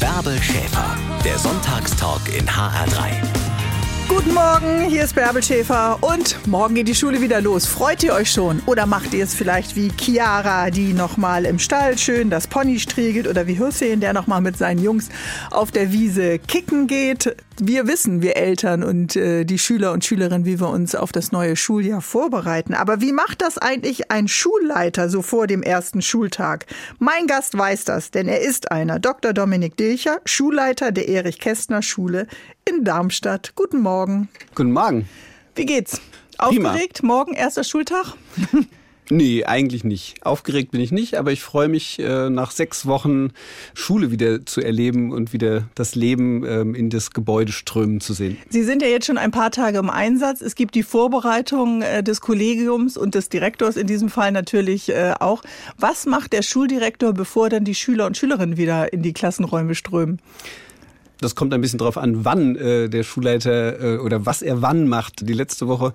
Bärbel Schäfer, der Sonntagstalk in HR3. Guten Morgen, hier ist Bärbel Schäfer und morgen geht die Schule wieder los. Freut ihr euch schon? Oder macht ihr es vielleicht wie Chiara, die nochmal im Stall schön das Pony striegelt oder wie Hussein, der nochmal mit seinen Jungs auf der Wiese kicken geht? Wir wissen, wir Eltern und äh, die Schüler und Schülerinnen, wie wir uns auf das neue Schuljahr vorbereiten. Aber wie macht das eigentlich ein Schulleiter so vor dem ersten Schultag? Mein Gast weiß das, denn er ist einer. Dr. Dominik Dilcher, Schulleiter der Erich Kästner Schule in Darmstadt. Guten Morgen. Guten Morgen. Wie geht's? Prima. Aufgeregt? Morgen erster Schultag? Nee, eigentlich nicht. Aufgeregt bin ich nicht, aber ich freue mich, äh, nach sechs Wochen Schule wieder zu erleben und wieder das Leben ähm, in das Gebäude strömen zu sehen. Sie sind ja jetzt schon ein paar Tage im Einsatz. Es gibt die Vorbereitung äh, des Kollegiums und des Direktors in diesem Fall natürlich äh, auch. Was macht der Schuldirektor, bevor dann die Schüler und Schülerinnen wieder in die Klassenräume strömen? Das kommt ein bisschen drauf an, wann der Schulleiter oder was er wann macht. Die letzte Woche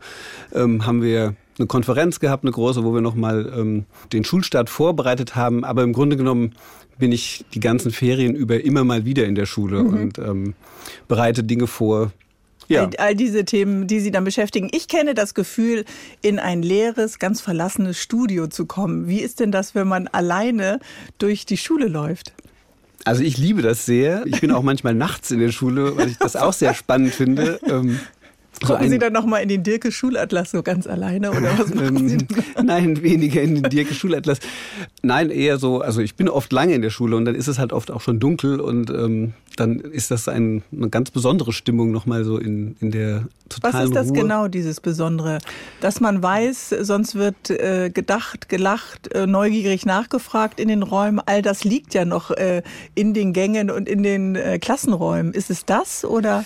ähm, haben wir eine Konferenz gehabt, eine große, wo wir nochmal ähm, den Schulstart vorbereitet haben. Aber im Grunde genommen bin ich die ganzen Ferien über immer mal wieder in der Schule Mhm. und ähm, bereite Dinge vor. Ja. All, all diese Themen, die Sie dann beschäftigen. Ich kenne das Gefühl, in ein leeres, ganz verlassenes Studio zu kommen. Wie ist denn das, wenn man alleine durch die Schule läuft? Also ich liebe das sehr. Ich bin auch manchmal nachts in der Schule, weil ich das auch sehr spannend finde. Ähm, so Gucken ein- Sie dann nochmal in den Dirke Schulatlas so ganz alleine oder was machen Sie? Ähm, nein, weniger in den Dirke Schulatlas. Nein, eher so, also ich bin oft lange in der Schule und dann ist es halt oft auch schon dunkel und ähm, dann ist das ein, eine ganz besondere Stimmung nochmal so in, in der Was totalen ist das Ruhe. genau, dieses Besondere? Dass man weiß, sonst wird äh, gedacht, gelacht, äh, neugierig nachgefragt in den Räumen. All das liegt ja noch äh, in den Gängen und in den äh, Klassenräumen. Ist es das oder?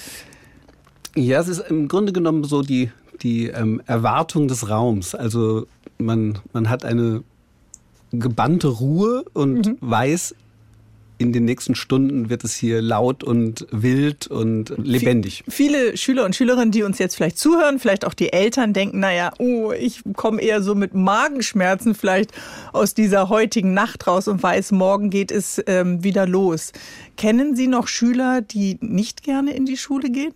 Ja, es ist im Grunde genommen so die, die ähm, Erwartung des Raums. Also man, man hat eine gebannte Ruhe und Mhm. weiß, in den nächsten Stunden wird es hier laut und wild und lebendig. Viele Schüler und Schülerinnen, die uns jetzt vielleicht zuhören, vielleicht auch die Eltern, denken, naja, oh, ich komme eher so mit Magenschmerzen vielleicht aus dieser heutigen Nacht raus und weiß, morgen geht es ähm, wieder los. Kennen Sie noch Schüler, die nicht gerne in die Schule gehen?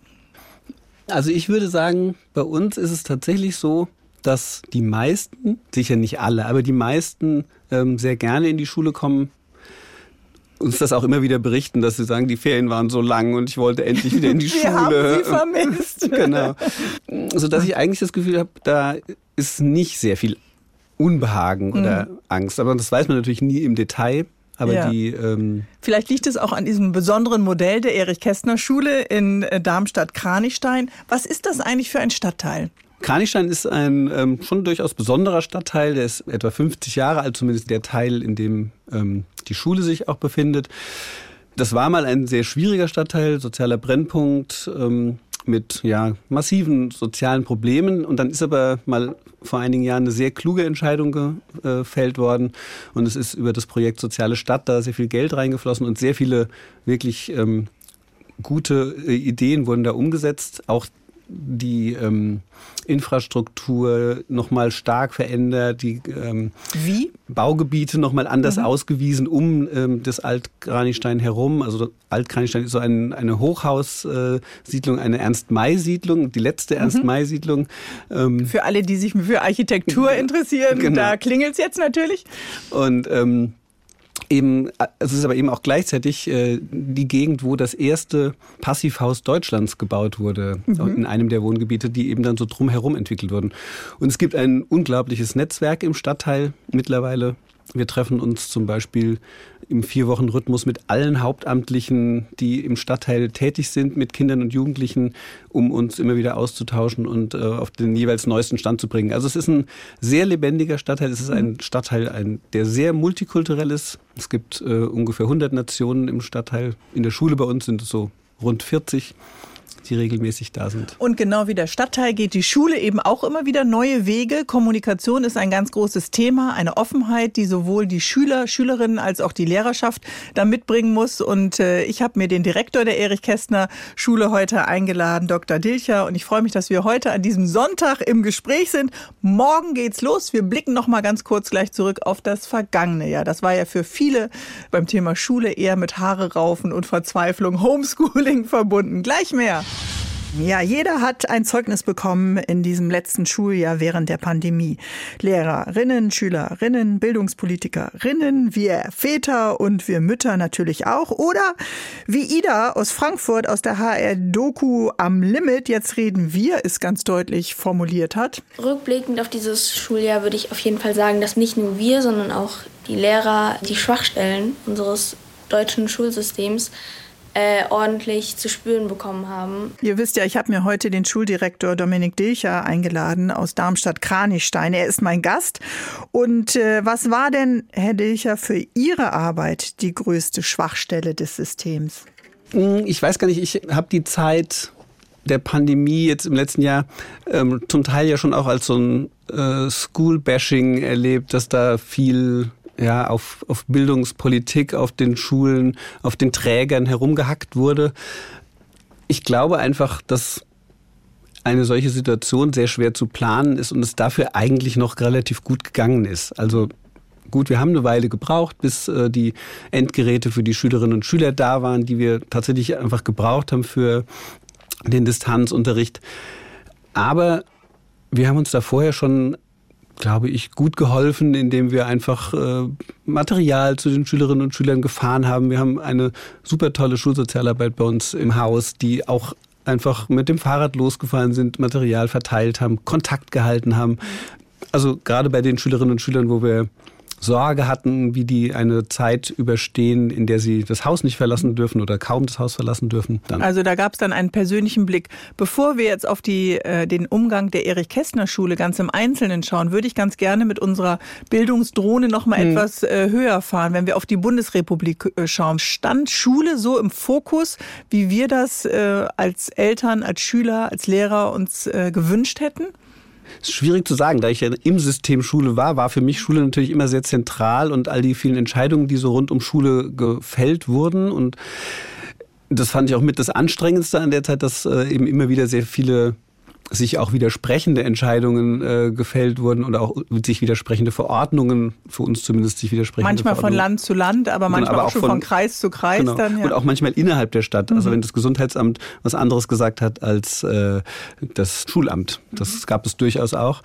Also ich würde sagen, bei uns ist es tatsächlich so, dass die meisten, sicher nicht alle, aber die meisten ähm, sehr gerne in die Schule kommen. Uns das auch immer wieder berichten, dass sie sagen, die Ferien waren so lang und ich wollte endlich wieder in die Wir Schule. haben sie vermisst. genau. Sodass ich eigentlich das Gefühl habe, da ist nicht sehr viel Unbehagen oder Angst. Aber das weiß man natürlich nie im Detail. Aber Ja. die, ähm, Vielleicht liegt es auch an diesem besonderen Modell der Erich-Kästner-Schule in äh, Darmstadt-Kranichstein. Was ist das eigentlich für ein Stadtteil? Kranichstein ist ein ähm, schon durchaus besonderer Stadtteil. Der ist etwa 50 Jahre alt, zumindest der Teil, in dem ähm, die Schule sich auch befindet. Das war mal ein sehr schwieriger Stadtteil, sozialer Brennpunkt ähm, mit ja, massiven sozialen Problemen. Und dann ist aber mal vor einigen Jahren eine sehr kluge Entscheidung gefällt worden. Und es ist über das Projekt Soziale Stadt da sehr viel Geld reingeflossen und sehr viele wirklich ähm, gute äh, Ideen wurden da umgesetzt. Auch die ähm, Infrastruktur nochmal stark verändert, die ähm, Wie? Baugebiete nochmal anders ausgewiesen um ähm, das Altkranichstein herum. Also Altkranichstein ist so ein, eine Hochhaussiedlung, eine Ernst-May-Siedlung, die letzte Ernst-May-Siedlung. Ähm, Für alle, die sich für Architektur interessieren, Genau. da klingelt es jetzt natürlich. Und ähm, eben, es ist aber eben auch gleichzeitig äh, die Gegend, wo das erste Passivhaus Deutschlands gebaut wurde, in einem der Wohngebiete, die eben dann so drumherum entwickelt wurden. Und es gibt ein unglaubliches Netzwerk im Stadtteil mittlerweile. Wir treffen uns zum Beispiel im Vier-Wochen-Rhythmus mit allen Hauptamtlichen, die im Stadtteil tätig sind, mit Kindern und Jugendlichen, um uns immer wieder auszutauschen und äh, auf den jeweils neuesten Stand zu bringen. Also es ist ein sehr lebendiger Stadtteil. Es ist ein Stadtteil, ein, der sehr multikulturell ist. Es gibt äh, ungefähr 100 Nationen im Stadtteil. In der Schule bei uns sind es so rund 40. die regelmäßig da sind. Und genau wie der Stadtteil geht die Schule eben auch immer wieder neue Wege. Kommunikation ist ein ganz großes Thema, eine Offenheit, die sowohl die Schüler, Schülerinnen als auch die Lehrerschaft da mitbringen muss. Und äh, ich habe mir den Direktor der Erich Kästner Schule heute eingeladen, Dr. Dilcher. Und ich freue mich, dass wir heute an diesem Sonntag im Gespräch sind. Morgen geht's los. Wir blicken noch mal ganz kurz gleich zurück auf das vergangene Jahr. Das war ja für viele beim Thema Schule eher mit Haare raufen und Verzweiflung, Homeschooling verbunden. Gleich mehr. Ja, jeder hat ein Zeugnis bekommen in diesem letzten Schuljahr während der Pandemie. Lehrerinnen, Schülerinnen, Bildungspolitikerinnen, wir Väter und wir Mütter natürlich auch. Oder wie Ida aus Frankfurt aus der HR-Doku am Limit, jetzt reden wir, ist ganz deutlich formuliert hat. Rückblickend auf dieses Schuljahr würde ich auf jeden Fall sagen, dass nicht nur wir, sondern auch die Lehrer die Schwachstellen unseres deutschen Schulsystems äh, ordentlich zu spüren bekommen haben. Ihr wisst ja, ich habe mir heute den Schuldirektor Dominik Dilcher eingeladen aus Darmstadt-Kranichstein. Er ist mein Gast. Und äh, was war denn, Herr Dilcher, für Ihre Arbeit die größte Schwachstelle des Systems? Hm, ich weiß gar nicht, ich habe die Zeit der Pandemie jetzt im letzten Jahr ähm, zum Teil ja schon auch als so ein äh, School-Bashing erlebt, dass da viel ja, auf, auf Bildungspolitik, auf den Schulen, auf den Trägern herumgehackt wurde. Ich glaube einfach, dass eine solche Situation sehr schwer zu planen ist und es dafür eigentlich noch relativ gut gegangen ist. Also gut, wir haben eine Weile gebraucht, bis äh, die Endgeräte für die Schülerinnen und Schüler da waren, die wir tatsächlich einfach gebraucht haben für den Distanzunterricht. Aber wir haben uns da vorher schon glaube ich, gut geholfen, indem wir einfach äh, Material zu den Schülerinnen und Schülern gefahren haben. Wir haben eine super tolle Schulsozialarbeit bei uns im Haus, die auch einfach mit dem Fahrrad losgefahren sind, Material verteilt haben, Kontakt gehalten haben. Also gerade bei den Schülerinnen und Schülern, wo wir Sorge hatten, wie die eine Zeit überstehen, in der sie das Haus nicht verlassen dürfen oder kaum das Haus verlassen dürfen. Dann. Also da gab es dann einen persönlichen Blick. Bevor wir jetzt auf die, äh, den Umgang der Erich-Kästner-Schule ganz im Einzelnen schauen, würde ich ganz gerne mit unserer Bildungsdrohne noch mal hm. etwas äh, höher fahren. Wenn wir auf die Bundesrepublik äh, schauen, stand Schule so im Fokus, wie wir das äh, als Eltern, als Schüler, als Lehrer uns äh, gewünscht hätten? Ist schwierig zu sagen. Da ich ja im System Schule war, war für mich Schule natürlich immer sehr zentral und all die vielen Entscheidungen, die so rund um Schule gefällt wurden und das fand ich auch mit das Anstrengendste an der Zeit, dass äh, eben immer wieder sehr viele sich auch widersprechende Entscheidungen äh, gefällt wurden oder auch sich widersprechende Verordnungen, für uns zumindest sich widersprechende Manchmal von Land zu Land, aber manchmal aber auch, auch, schon von, von, Kreis zu Kreis genau. dann. Ja. Und auch manchmal innerhalb der Stadt. Also mhm. Wenn das Gesundheitsamt was anderes gesagt hat als äh, das Schulamt. Das mhm. gab es durchaus auch.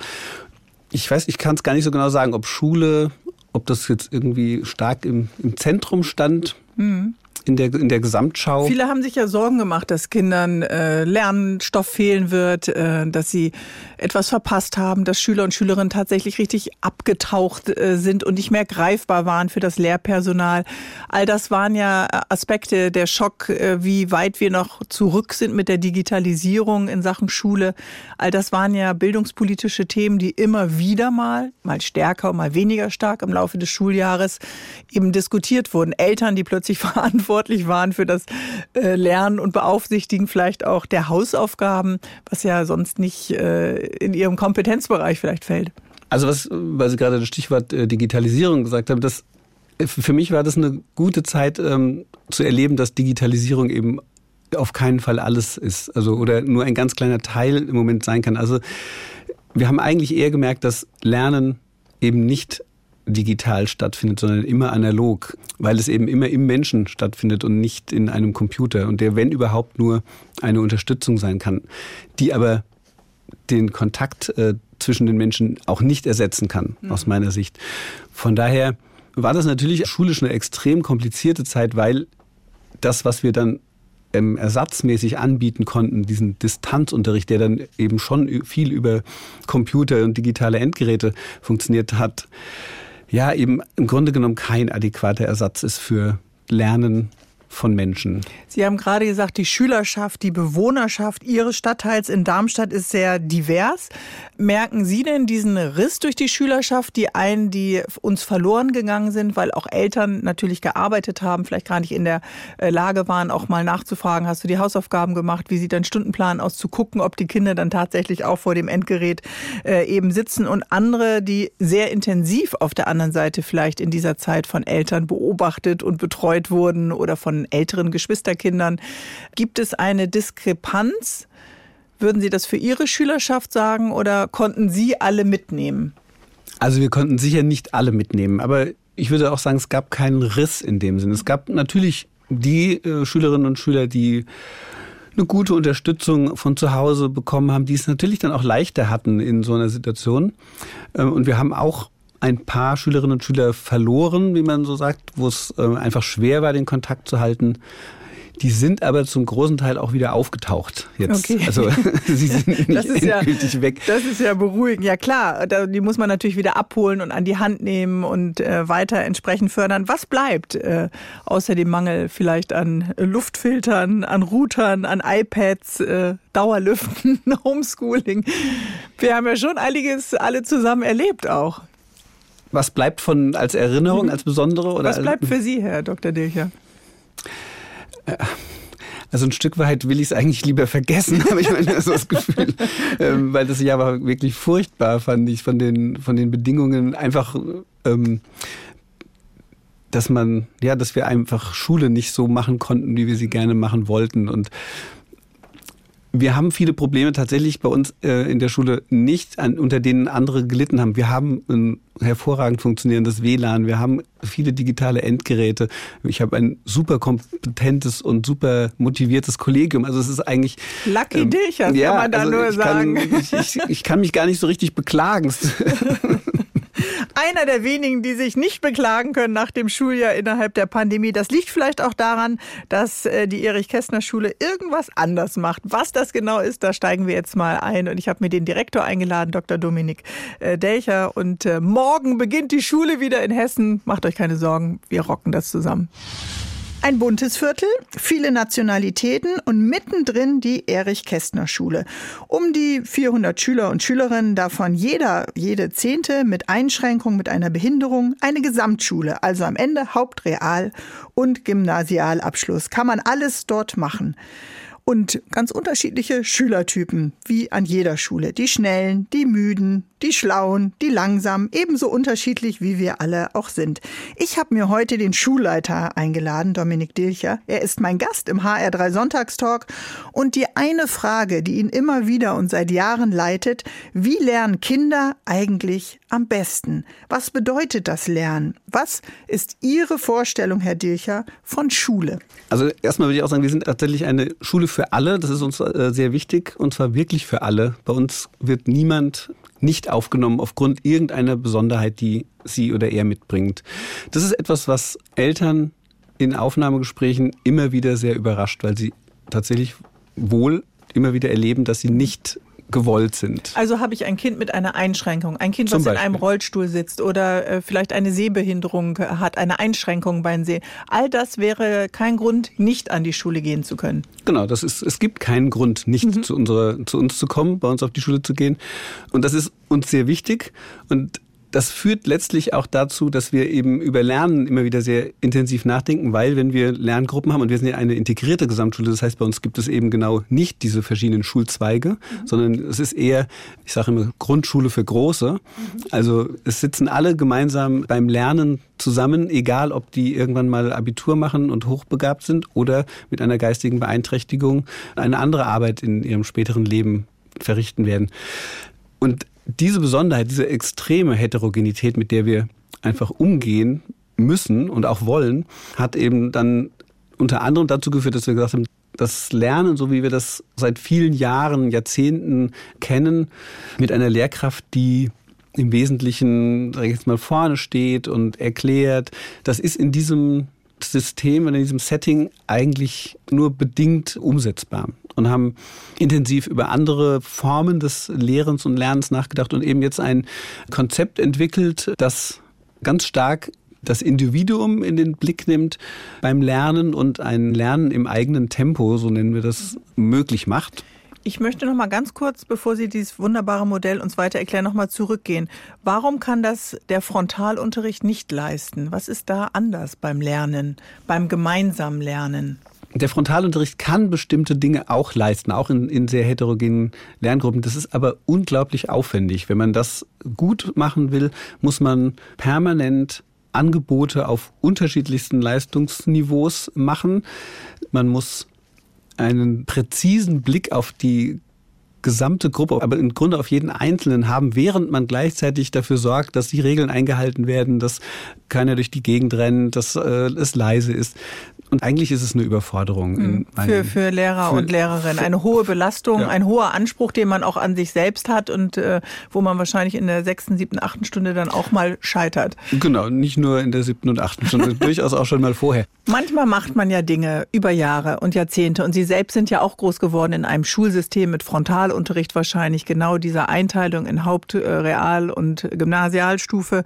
Ich weiß, ich kann es gar nicht so genau sagen, ob Schule, ob das jetzt irgendwie stark im, im Zentrum stand. Mhm in der, in der Gesamtschau. Viele haben sich ja Sorgen gemacht, dass Kindern äh, Lernstoff fehlen wird, äh, dass sie etwas verpasst haben, dass Schüler und Schülerinnen tatsächlich richtig abgetaucht äh, sind und nicht mehr greifbar waren für das Lehrpersonal. All das waren ja Aspekte der Schock, äh, wie weit wir noch zurück sind mit der Digitalisierung in Sachen Schule. All das waren ja bildungspolitische Themen, die immer wieder mal, mal stärker, mal weniger stark im Laufe des Schuljahres eben diskutiert wurden. Eltern, die plötzlich verantwortlich verantwortlich waren für das äh, Lernen und Beaufsichtigen vielleicht auch der Hausaufgaben, was ja sonst nicht äh, in Ihrem Kompetenzbereich vielleicht fällt. Also was, weil Sie gerade das Stichwort äh, Digitalisierung gesagt haben, das für mich war das eine gute Zeit ähm, zu erleben, dass Digitalisierung eben auf keinen Fall alles ist, also oder nur ein ganz kleiner Teil im Moment sein kann. Also wir haben eigentlich eher gemerkt, dass Lernen eben nicht digital stattfindet, sondern immer analog, weil es eben immer im Menschen stattfindet und nicht in einem Computer und der, wenn überhaupt, nur eine Unterstützung sein kann, die aber den Kontakt äh, zwischen den Menschen auch nicht ersetzen kann, mhm. aus meiner Sicht. Von daher war das natürlich schulisch eine extrem komplizierte Zeit, weil das, was wir dann ähm, ersatzmäßig anbieten konnten, diesen Distanzunterricht, der dann eben schon viel über Computer und digitale Endgeräte funktioniert hat, ja eben im Grunde genommen kein adäquater Ersatz ist für Lernen von Menschen. Sie haben gerade gesagt, die Schülerschaft, die Bewohnerschaft Ihres Stadtteils in Darmstadt ist sehr divers. Merken Sie denn diesen Riss durch die Schülerschaft, die einen, die uns verloren gegangen sind, weil auch Eltern natürlich gearbeitet haben, vielleicht gar nicht in der äh, Lage waren, auch mal nachzufragen, hast du die Hausaufgaben gemacht, wie sieht dein Stundenplan aus, zu gucken, ob die Kinder dann tatsächlich auch vor dem Endgerät äh, eben sitzen und andere, die sehr intensiv auf der anderen Seite vielleicht in dieser Zeit von Eltern beobachtet und betreut wurden oder von älteren Geschwisterkindern. Gibt es eine Diskrepanz? Würden Sie das für Ihre Schülerschaft sagen oder konnten Sie alle mitnehmen? Also wir konnten sicher nicht alle mitnehmen, aber ich würde auch sagen, es gab keinen Riss in dem Sinne. Es gab natürlich die äh, Schülerinnen und Schüler, die eine gute Unterstützung von zu Hause bekommen haben, die es natürlich dann auch leichter hatten in so einer Situation. Ähm, und wir haben auch ein paar Schülerinnen und Schüler verloren, wie man so sagt, wo es äh, einfach schwer war, den Kontakt zu halten. Die sind aber zum großen Teil auch wieder aufgetaucht jetzt. Okay. Also sie sind nicht das ist endgültig ja, weg. Das ist ja beruhigend. Ja klar, die muss man natürlich wieder abholen und an die Hand nehmen und äh, weiter entsprechend fördern. Was bleibt äh, außer dem Mangel vielleicht an Luftfiltern, an Routern, an iPads, äh, Dauerlüften, Homeschooling? Wir haben ja schon einiges alle zusammen erlebt auch. Was bleibt von als Erinnerung, mhm. als besondere? Oder Was bleibt für Sie, Herr Dr. Dilcher? Also ein Stück weit will ich es eigentlich lieber vergessen, habe ich manchmal so das Gefühl. ähm, weil das Jahr war wirklich furchtbar, fand ich, von den, von den Bedingungen. Einfach, ähm, dass man, ja, dass wir einfach Schule nicht so machen konnten, wie wir sie gerne machen wollten. Und wir haben viele Probleme tatsächlich bei uns äh, in der Schule nicht, an, unter denen andere gelitten haben. Wir haben ein hervorragend funktionierendes WLAN, wir haben viele digitale Endgeräte. Ich habe ein super kompetentes und super motiviertes Kollegium. Also es ist eigentlich Lucky ähm, dich, kann ja, man da also nur sagen. Kann, ich, ich, ich kann mich gar nicht so richtig beklagen. einer der wenigen, die sich nicht beklagen können nach dem Schuljahr innerhalb der Pandemie. Das liegt vielleicht auch daran, dass äh, die Erich-Kästner-Schule irgendwas anders macht. Was das genau ist, da steigen wir jetzt mal ein. Und ich habe mir den Direktor eingeladen, Dr. Dominik äh, Delcher. Und äh, morgen beginnt die Schule wieder in Hessen. Macht euch keine Sorgen, wir rocken das zusammen. Ein buntes Viertel, viele Nationalitäten und mittendrin die Erich-Kästner-Schule. Um die 400 Schüler und Schülerinnen, davon jeder, jede Zehnte mit Einschränkung, mit einer Behinderung, eine Gesamtschule, also am Ende Hauptreal- und Gymnasialabschluss. Kann man alles dort machen und ganz unterschiedliche Schülertypen, wie an jeder Schule. Die Schnellen, die Müden, die Schlauen, die Langsamen, ebenso unterschiedlich wie wir alle auch sind. Ich habe mir heute den Schulleiter eingeladen, Dominik Dilcher. Er ist mein Gast im HR3 Sonntagstalk und die eine Frage, die ihn immer wieder und seit Jahren leitet, wie lernen Kinder eigentlich am besten? Was bedeutet das Lernen? Was ist Ihre Vorstellung, Herr Dilcher, von Schule? Also erstmal würde ich auch sagen, wir sind tatsächlich eine Schule für alle. Das ist uns äh, sehr wichtig und zwar wirklich für alle. Bei uns wird niemand nicht aufgenommen aufgrund irgendeiner Besonderheit, die sie oder er mitbringt. Das ist etwas, was Eltern in Aufnahmegesprächen immer wieder sehr überrascht, weil sie tatsächlich wohl immer wieder erleben, dass sie nicht gewollt sind. Also habe ich ein Kind mit einer Einschränkung, ein Kind, was in einem Rollstuhl sitzt oder äh, vielleicht eine Sehbehinderung hat, eine Einschränkung beim Sehen. All das wäre kein Grund, nicht an die Schule gehen zu können. Genau, das ist, es gibt keinen Grund, nicht mhm. zu, unserer, zu uns zu kommen, bei uns auf die Schule zu gehen. Und das ist uns sehr wichtig. Und das führt letztlich auch dazu, dass wir eben über Lernen immer wieder sehr intensiv nachdenken, weil wenn wir Lerngruppen haben und wir sind ja eine integrierte Gesamtschule, das heißt bei uns gibt es eben genau nicht diese verschiedenen Schulzweige, mhm. sondern es ist eher, ich sage immer, Grundschule für Große. Mhm. Also es sitzen alle gemeinsam beim Lernen zusammen, egal ob die irgendwann mal Abitur machen und hochbegabt sind oder mit einer geistigen Beeinträchtigung eine andere Arbeit in ihrem späteren Leben verrichten werden. Und diese Besonderheit, diese extreme Heterogenität, mit der wir einfach umgehen müssen und auch wollen, hat eben dann unter anderem dazu geführt, dass wir gesagt haben, das Lernen, so wie wir das seit vielen Jahren, Jahrzehnten kennen, mit einer Lehrkraft, die im Wesentlichen, sag ich jetzt mal, vorne steht und erklärt, das ist in diesem System und in diesem Setting eigentlich nur bedingt umsetzbar und haben intensiv über andere Formen des Lehrens und Lernens nachgedacht und eben jetzt ein Konzept entwickelt, das ganz stark das Individuum in den Blick nimmt beim Lernen und ein Lernen im eigenen Tempo, so nennen wir das, möglich macht. Ich möchte noch mal ganz kurz, bevor Sie dieses wunderbare Modell uns weiter erklären, noch mal zurückgehen. Warum kann das der Frontalunterricht nicht leisten? Was ist da anders beim Lernen, beim gemeinsamen Lernen? Der Frontalunterricht kann bestimmte Dinge auch leisten, auch in, in sehr heterogenen Lerngruppen. Das ist aber unglaublich aufwendig. Wenn man das gut machen will, muss man permanent Angebote auf unterschiedlichsten Leistungsniveaus machen. Man muss einen präzisen Blick auf die gesamte Gruppe, aber im Grunde auf jeden Einzelnen haben, während man gleichzeitig dafür sorgt, dass die Regeln eingehalten werden, dass keiner durch die Gegend rennt, dass äh, es leise ist. Und eigentlich ist es eine Überforderung. Mhm. für, für Lehrer für, und Lehrerinnen. Eine hohe Belastung, ja. ein hoher Anspruch, den man auch an sich selbst hat und äh, wo man wahrscheinlich in der sechsten, siebten, achten Stunde dann auch mal scheitert. Genau, nicht nur in der siebten und achten Stunde, durchaus auch schon mal vorher. Manchmal macht man ja Dinge über Jahre und Jahrzehnte und Sie selbst sind ja auch groß geworden in einem Schulsystem mit Frontalunterricht wahrscheinlich, genau dieser Einteilung in Haupt-, äh, Real- und Gymnasialstufe.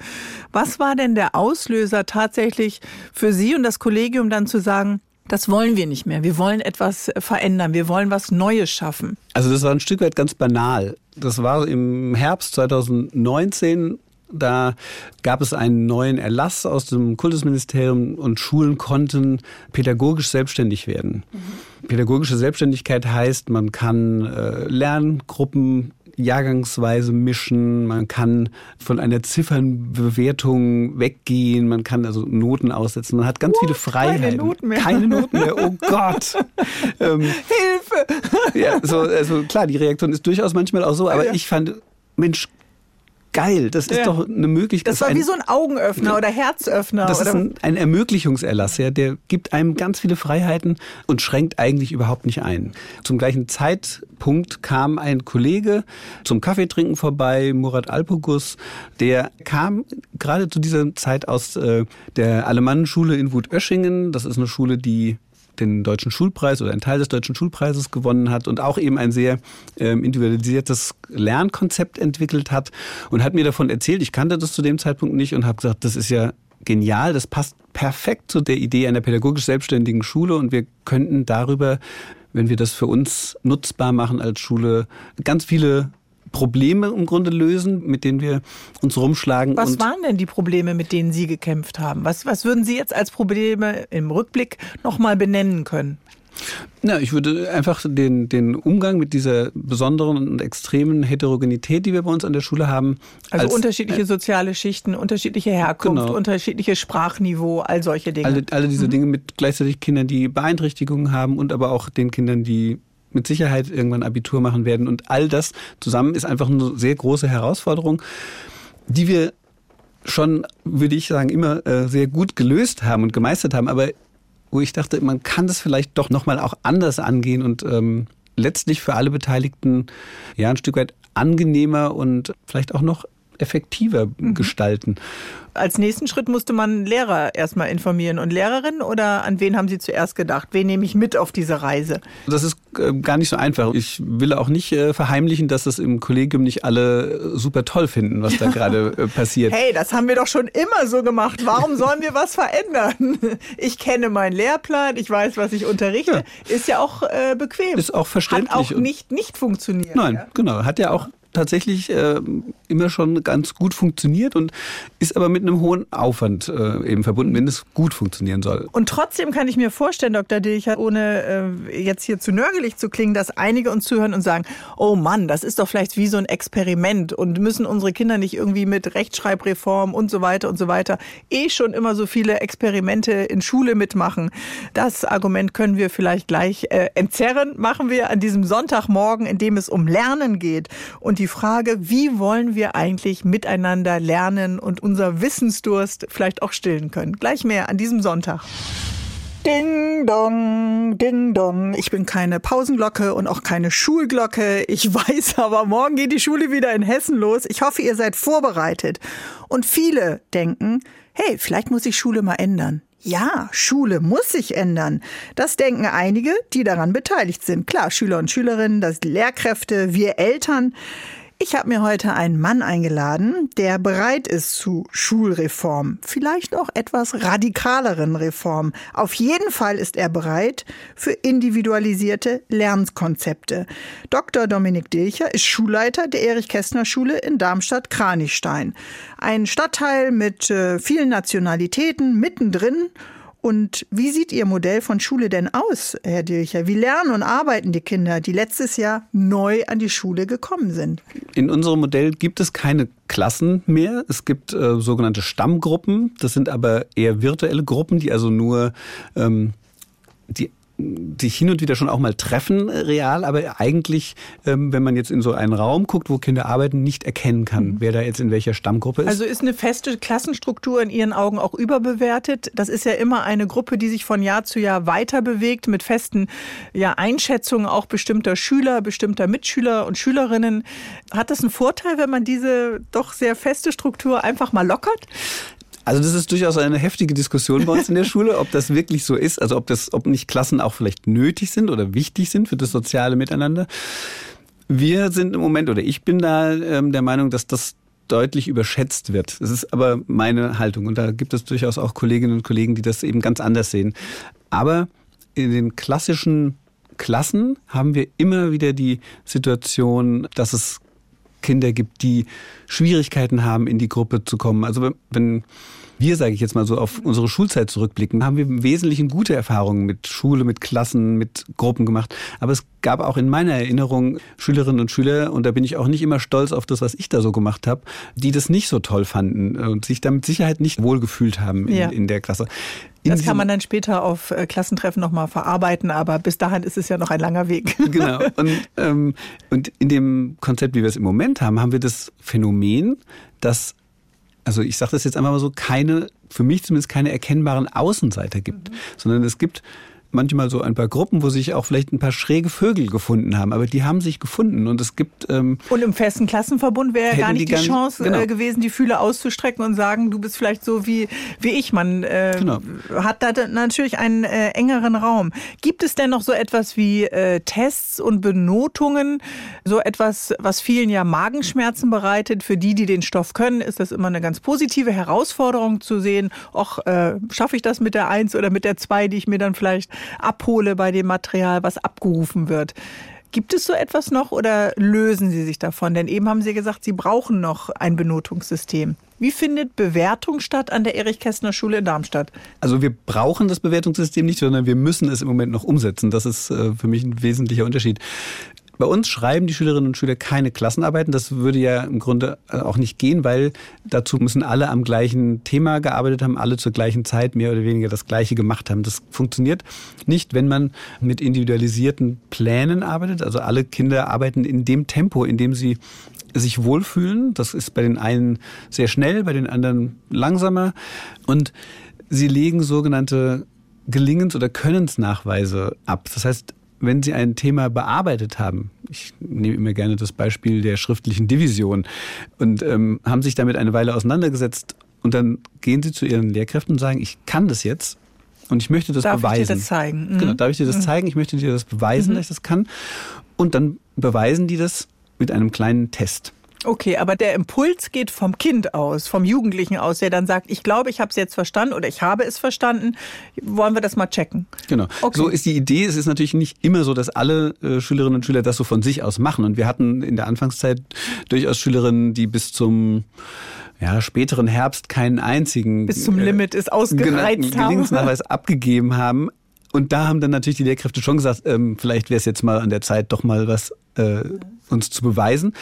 Was war denn der Auslöser tatsächlich für Sie und das Kollegium dann zu sagen, sagen, das wollen wir nicht mehr. Wir wollen etwas verändern. Wir wollen was Neues schaffen. Also das war ein Stück weit ganz banal. Das war im Herbst 2019. Da gab es einen neuen Erlass aus dem Kultusministerium und Schulen konnten pädagogisch selbstständig werden. Mhm. Pädagogische Selbstständigkeit heißt, man kann äh, Lerngruppen jahrgangsweise mischen, man kann von einer Ziffernbewertung weggehen, man kann also Noten aussetzen, man hat ganz What? viele Freiheiten. Keine Noten mehr. Keine Noten mehr, oh Gott. ähm, Hilfe! ja, so, also klar, die Reaktion ist durchaus manchmal auch so, aber ja. ich fand, Mensch, geil. Das ist ja. doch eine Möglichkeit. Das war wie so ein Augenöffner oder Herzöffner. Das oder? ist ein, ein, Ermöglichungserlass, ja, der gibt einem ganz viele Freiheiten und schränkt eigentlich überhaupt nicht ein. Zum gleichen Zeitpunkt kam ein Kollege zum Kaffeetrinken vorbei, Murat Alpogus, der kam gerade zu dieser Zeit aus äh, der Alemannenschule in Wutöschingen. Das ist eine Schule, die den deutschen Schulpreis oder einen Teil des deutschen Schulpreises gewonnen hat und auch eben ein sehr ähm, individualisiertes Lernkonzept entwickelt hat und hat mir davon erzählt. Ich kannte das zu dem Zeitpunkt nicht und habe gesagt, das ist ja genial, das passt perfekt zu der Idee einer pädagogisch selbstständigen Schule und wir könnten darüber, wenn wir das für uns nutzbar machen als Schule, ganz viele Probleme im Grunde lösen, mit denen wir uns rumschlagen. Was waren denn die Probleme, mit denen Sie gekämpft haben? Was, was würden Sie jetzt als Probleme im Rückblick nochmal benennen können? Na, ich würde einfach den, den Umgang mit dieser besonderen und extremen Heterogenität, die wir bei uns an der Schule haben. Also als, unterschiedliche soziale Schichten, unterschiedliche Herkunft, genau. unterschiedliches Sprachniveau, all solche Dinge. Alle, alle diese mhm. Dinge mit gleichzeitig Kindern, die Beeinträchtigungen haben und aber auch den Kindern, die mit Sicherheit irgendwann Abitur machen werden. Und all das zusammen ist einfach eine sehr große Herausforderung, die wir schon, würde ich sagen, immer äh, sehr gut gelöst haben und gemeistert haben. Aber wo ich dachte, man kann das vielleicht doch nochmal auch anders angehen und ähm, letztlich für alle Beteiligten ja ein Stück weit angenehmer und vielleicht auch noch effektiver mhm. gestalten. Als nächsten Schritt musste man Lehrer erstmal informieren und Lehrerinnen oder an wen haben Sie zuerst gedacht? Wen nehme ich mit auf diese Reise? Das ist äh, gar nicht so einfach. Ich will auch nicht äh, verheimlichen, dass das im Kollegium nicht alle äh, super toll finden, was da gerade passiert. Hey, das haben wir doch schon immer so gemacht. Warum sollen wir was verändern? Ich kenne meinen Lehrplan, ich weiß, was ich unterrichte. Ja. Ist ja auch äh, bequem. Ist auch verständlich. Hat auch nicht nicht funktioniert. Nein, ja? genau. Hat ja auch tatsächlich äh, immer schon ganz gut funktioniert und ist aber mit einem hohen Aufwand äh, eben verbunden, wenn es gut funktionieren soll. Und trotzdem kann ich mir vorstellen, Dr. Dilcher, ohne äh, jetzt hier zu nörgelig zu klingen, dass einige uns zuhören und sagen, oh Mann, das ist doch vielleicht wie so ein Experiment und müssen unsere Kinder nicht irgendwie mit Rechtschreibreform und so weiter und so weiter eh schon immer so viele Experimente in Schule mitmachen. Das Argument können wir vielleicht gleich äh, entzerren, machen wir an diesem Sonntagmorgen, in dem es um Lernen geht und die die Frage, wie wollen wir eigentlich miteinander lernen und unser Wissensdurst vielleicht auch stillen können. Gleich mehr an diesem Sonntag. Ding dong, ding dong. Ich bin keine Pausenglocke und auch keine Schulglocke. Ich weiß aber, morgen geht die Schule wieder in Hessen los. Ich hoffe, ihr seid vorbereitet. Und viele denken, hey, vielleicht muss ich Schule mal ändern. Ja, Schule muss sich ändern. Das denken einige, die daran beteiligt sind. Klar, Schüler und Schülerinnen, das Lehrkräfte, wir Eltern. Ich habe mir heute einen Mann eingeladen, der bereit ist zu Schulreform, vielleicht auch etwas radikaleren Reform. Auf jeden Fall ist er bereit für individualisierte Lernkonzepte. Dr. Dominik Dilcher ist Schulleiter der Erich-Kästner-Schule in Darmstadt-Kranichstein. Ein Stadtteil mit äh, vielen Nationalitäten mittendrin und wie sieht Ihr Modell von Schule denn aus, Herr Dilcher? Wie lernen und arbeiten die Kinder, die letztes Jahr neu an die Schule gekommen sind? In unserem Modell gibt es keine Klassen mehr. Es gibt äh, sogenannte Stammgruppen. Das sind aber eher virtuelle Gruppen, die also nur ähm, die sich hin und wieder schon auch mal treffen, äh, real, aber eigentlich, ähm, wenn man jetzt in so einen Raum guckt, wo Kinder arbeiten, nicht erkennen kann, mhm. wer da jetzt in welcher Stammgruppe ist. Also ist eine feste Klassenstruktur in Ihren Augen auch überbewertet? Das ist ja immer eine Gruppe, die sich von Jahr zu Jahr weiter bewegt, mit festen ja, Einschätzungen auch bestimmter Schüler, bestimmter Mitschüler und Schülerinnen. Hat das einen Vorteil, wenn man diese doch sehr feste Struktur einfach mal lockert? Also das ist durchaus eine heftige Diskussion bei uns in der Schule, ob das wirklich so ist, also ob das, ob nicht Klassen auch vielleicht nötig sind oder wichtig sind für das soziale Miteinander. Wir sind im Moment, oder ich bin da ähm, der Meinung, dass das deutlich überschätzt wird. Das ist aber meine Haltung. Und da gibt es durchaus auch Kolleginnen und Kollegen, die das eben ganz anders sehen. Aber in den klassischen Klassen haben wir immer wieder die Situation, dass es Kinder gibt, die Schwierigkeiten haben, in die Gruppe zu kommen. Also wenn wir, sage ich jetzt mal so, auf unsere Schulzeit zurückblicken, haben wir im Wesentlichen gute Erfahrungen mit Schule, mit Klassen, mit Gruppen gemacht. Aber es gab auch in meiner Erinnerung Schülerinnen und Schüler, und da bin ich auch nicht immer stolz auf das, was ich da so gemacht habe, die das nicht so toll fanden und sich damit Sicherheit nicht wohlgefühlt haben in, ja. in der Klasse. In das kann man dann später auf äh, Klassentreffen nochmal verarbeiten, aber bis dahin ist es ja noch ein langer Weg. Genau. Und, ähm, und in dem Konzept, wie wir es im Moment haben, haben wir das Phänomen, dass also ich sage das jetzt einfach mal so, keine, für mich zumindest keine erkennbaren Außenseiter gibt, mhm. sondern es gibt manchmal so ein paar Gruppen, wo sich auch vielleicht ein paar schräge Vögel gefunden haben, aber die haben sich gefunden und es gibt ähm, und im festen Klassenverbund wäre gar nicht die, die Chance genau. äh, gewesen, die Fühle auszustrecken und sagen, du bist vielleicht so wie wie ich. Man äh, genau. hat da natürlich einen äh, engeren Raum. Gibt es denn noch so etwas wie äh, Tests und Benotungen, so etwas, was vielen ja Magenschmerzen bereitet? Für die, die den Stoff können, ist das immer eine ganz positive Herausforderung zu sehen. Och, äh, schaffe ich das mit der Eins oder mit der Zwei, die ich mir dann vielleicht abhole bei dem Material, was abgerufen wird. Gibt es so etwas noch oder lösen Sie sich davon? Denn eben haben Sie gesagt, Sie brauchen noch ein Benotungssystem. Wie findet Bewertung statt an der Erich-Kästner-Schule in Darmstadt? Also wir brauchen das Bewertungssystem nicht, sondern wir müssen es im Moment noch umsetzen. Das ist äh, für mich ein wesentlicher Unterschied. Bei uns schreiben die Schülerinnen und Schüler keine Klassenarbeiten. Das würde ja im Grunde äh, auch nicht gehen, weil dazu müssen alle am gleichen Thema gearbeitet haben, alle zur gleichen Zeit mehr oder weniger das Gleiche gemacht haben. Das funktioniert nicht, wenn man mit individualisierten Plänen arbeitet. Also alle Kinder arbeiten in dem Tempo, in dem sie sich wohlfühlen. Das ist bei den einen sehr schnell, bei den anderen langsamer. Und sie legen sogenannte Gelingens- oder Könnensnachweise ab. Das heißt, wenn Sie ein Thema bearbeitet haben, ich nehme immer gerne das Beispiel der schriftlichen Division, und ähm, haben sich damit eine Weile auseinandergesetzt und dann gehen Sie zu Ihren Lehrkräften und sagen, ich kann das jetzt und ich möchte das darf beweisen. Darf ich dir das zeigen? Mhm. Genau, darf ich dir das mhm. zeigen? Ich möchte dir das beweisen, mhm. dass ich das kann. Und dann beweisen die das mit einem kleinen Test. Okay, aber der Impuls geht vom Kind aus, vom Jugendlichen aus, der dann sagt, ich glaube, ich habe es jetzt verstanden oder ich habe es verstanden. Wollen wir das mal checken? Genau. Okay. So ist die Idee. Es ist natürlich nicht immer so, dass alle äh, Schülerinnen und Schüler das so von sich aus machen. Und wir hatten in der Anfangszeit durchaus Schülerinnen, die bis zum ja, späteren Herbst keinen einzigen bis zum äh, Limit ist ausgereizt haben. Gelingensnachweis abgegeben haben. Und da haben dann natürlich die Lehrkräfte schon gesagt, ähm, vielleicht wäre es jetzt mal an der Zeit, doch mal was äh, uns zu beweisen.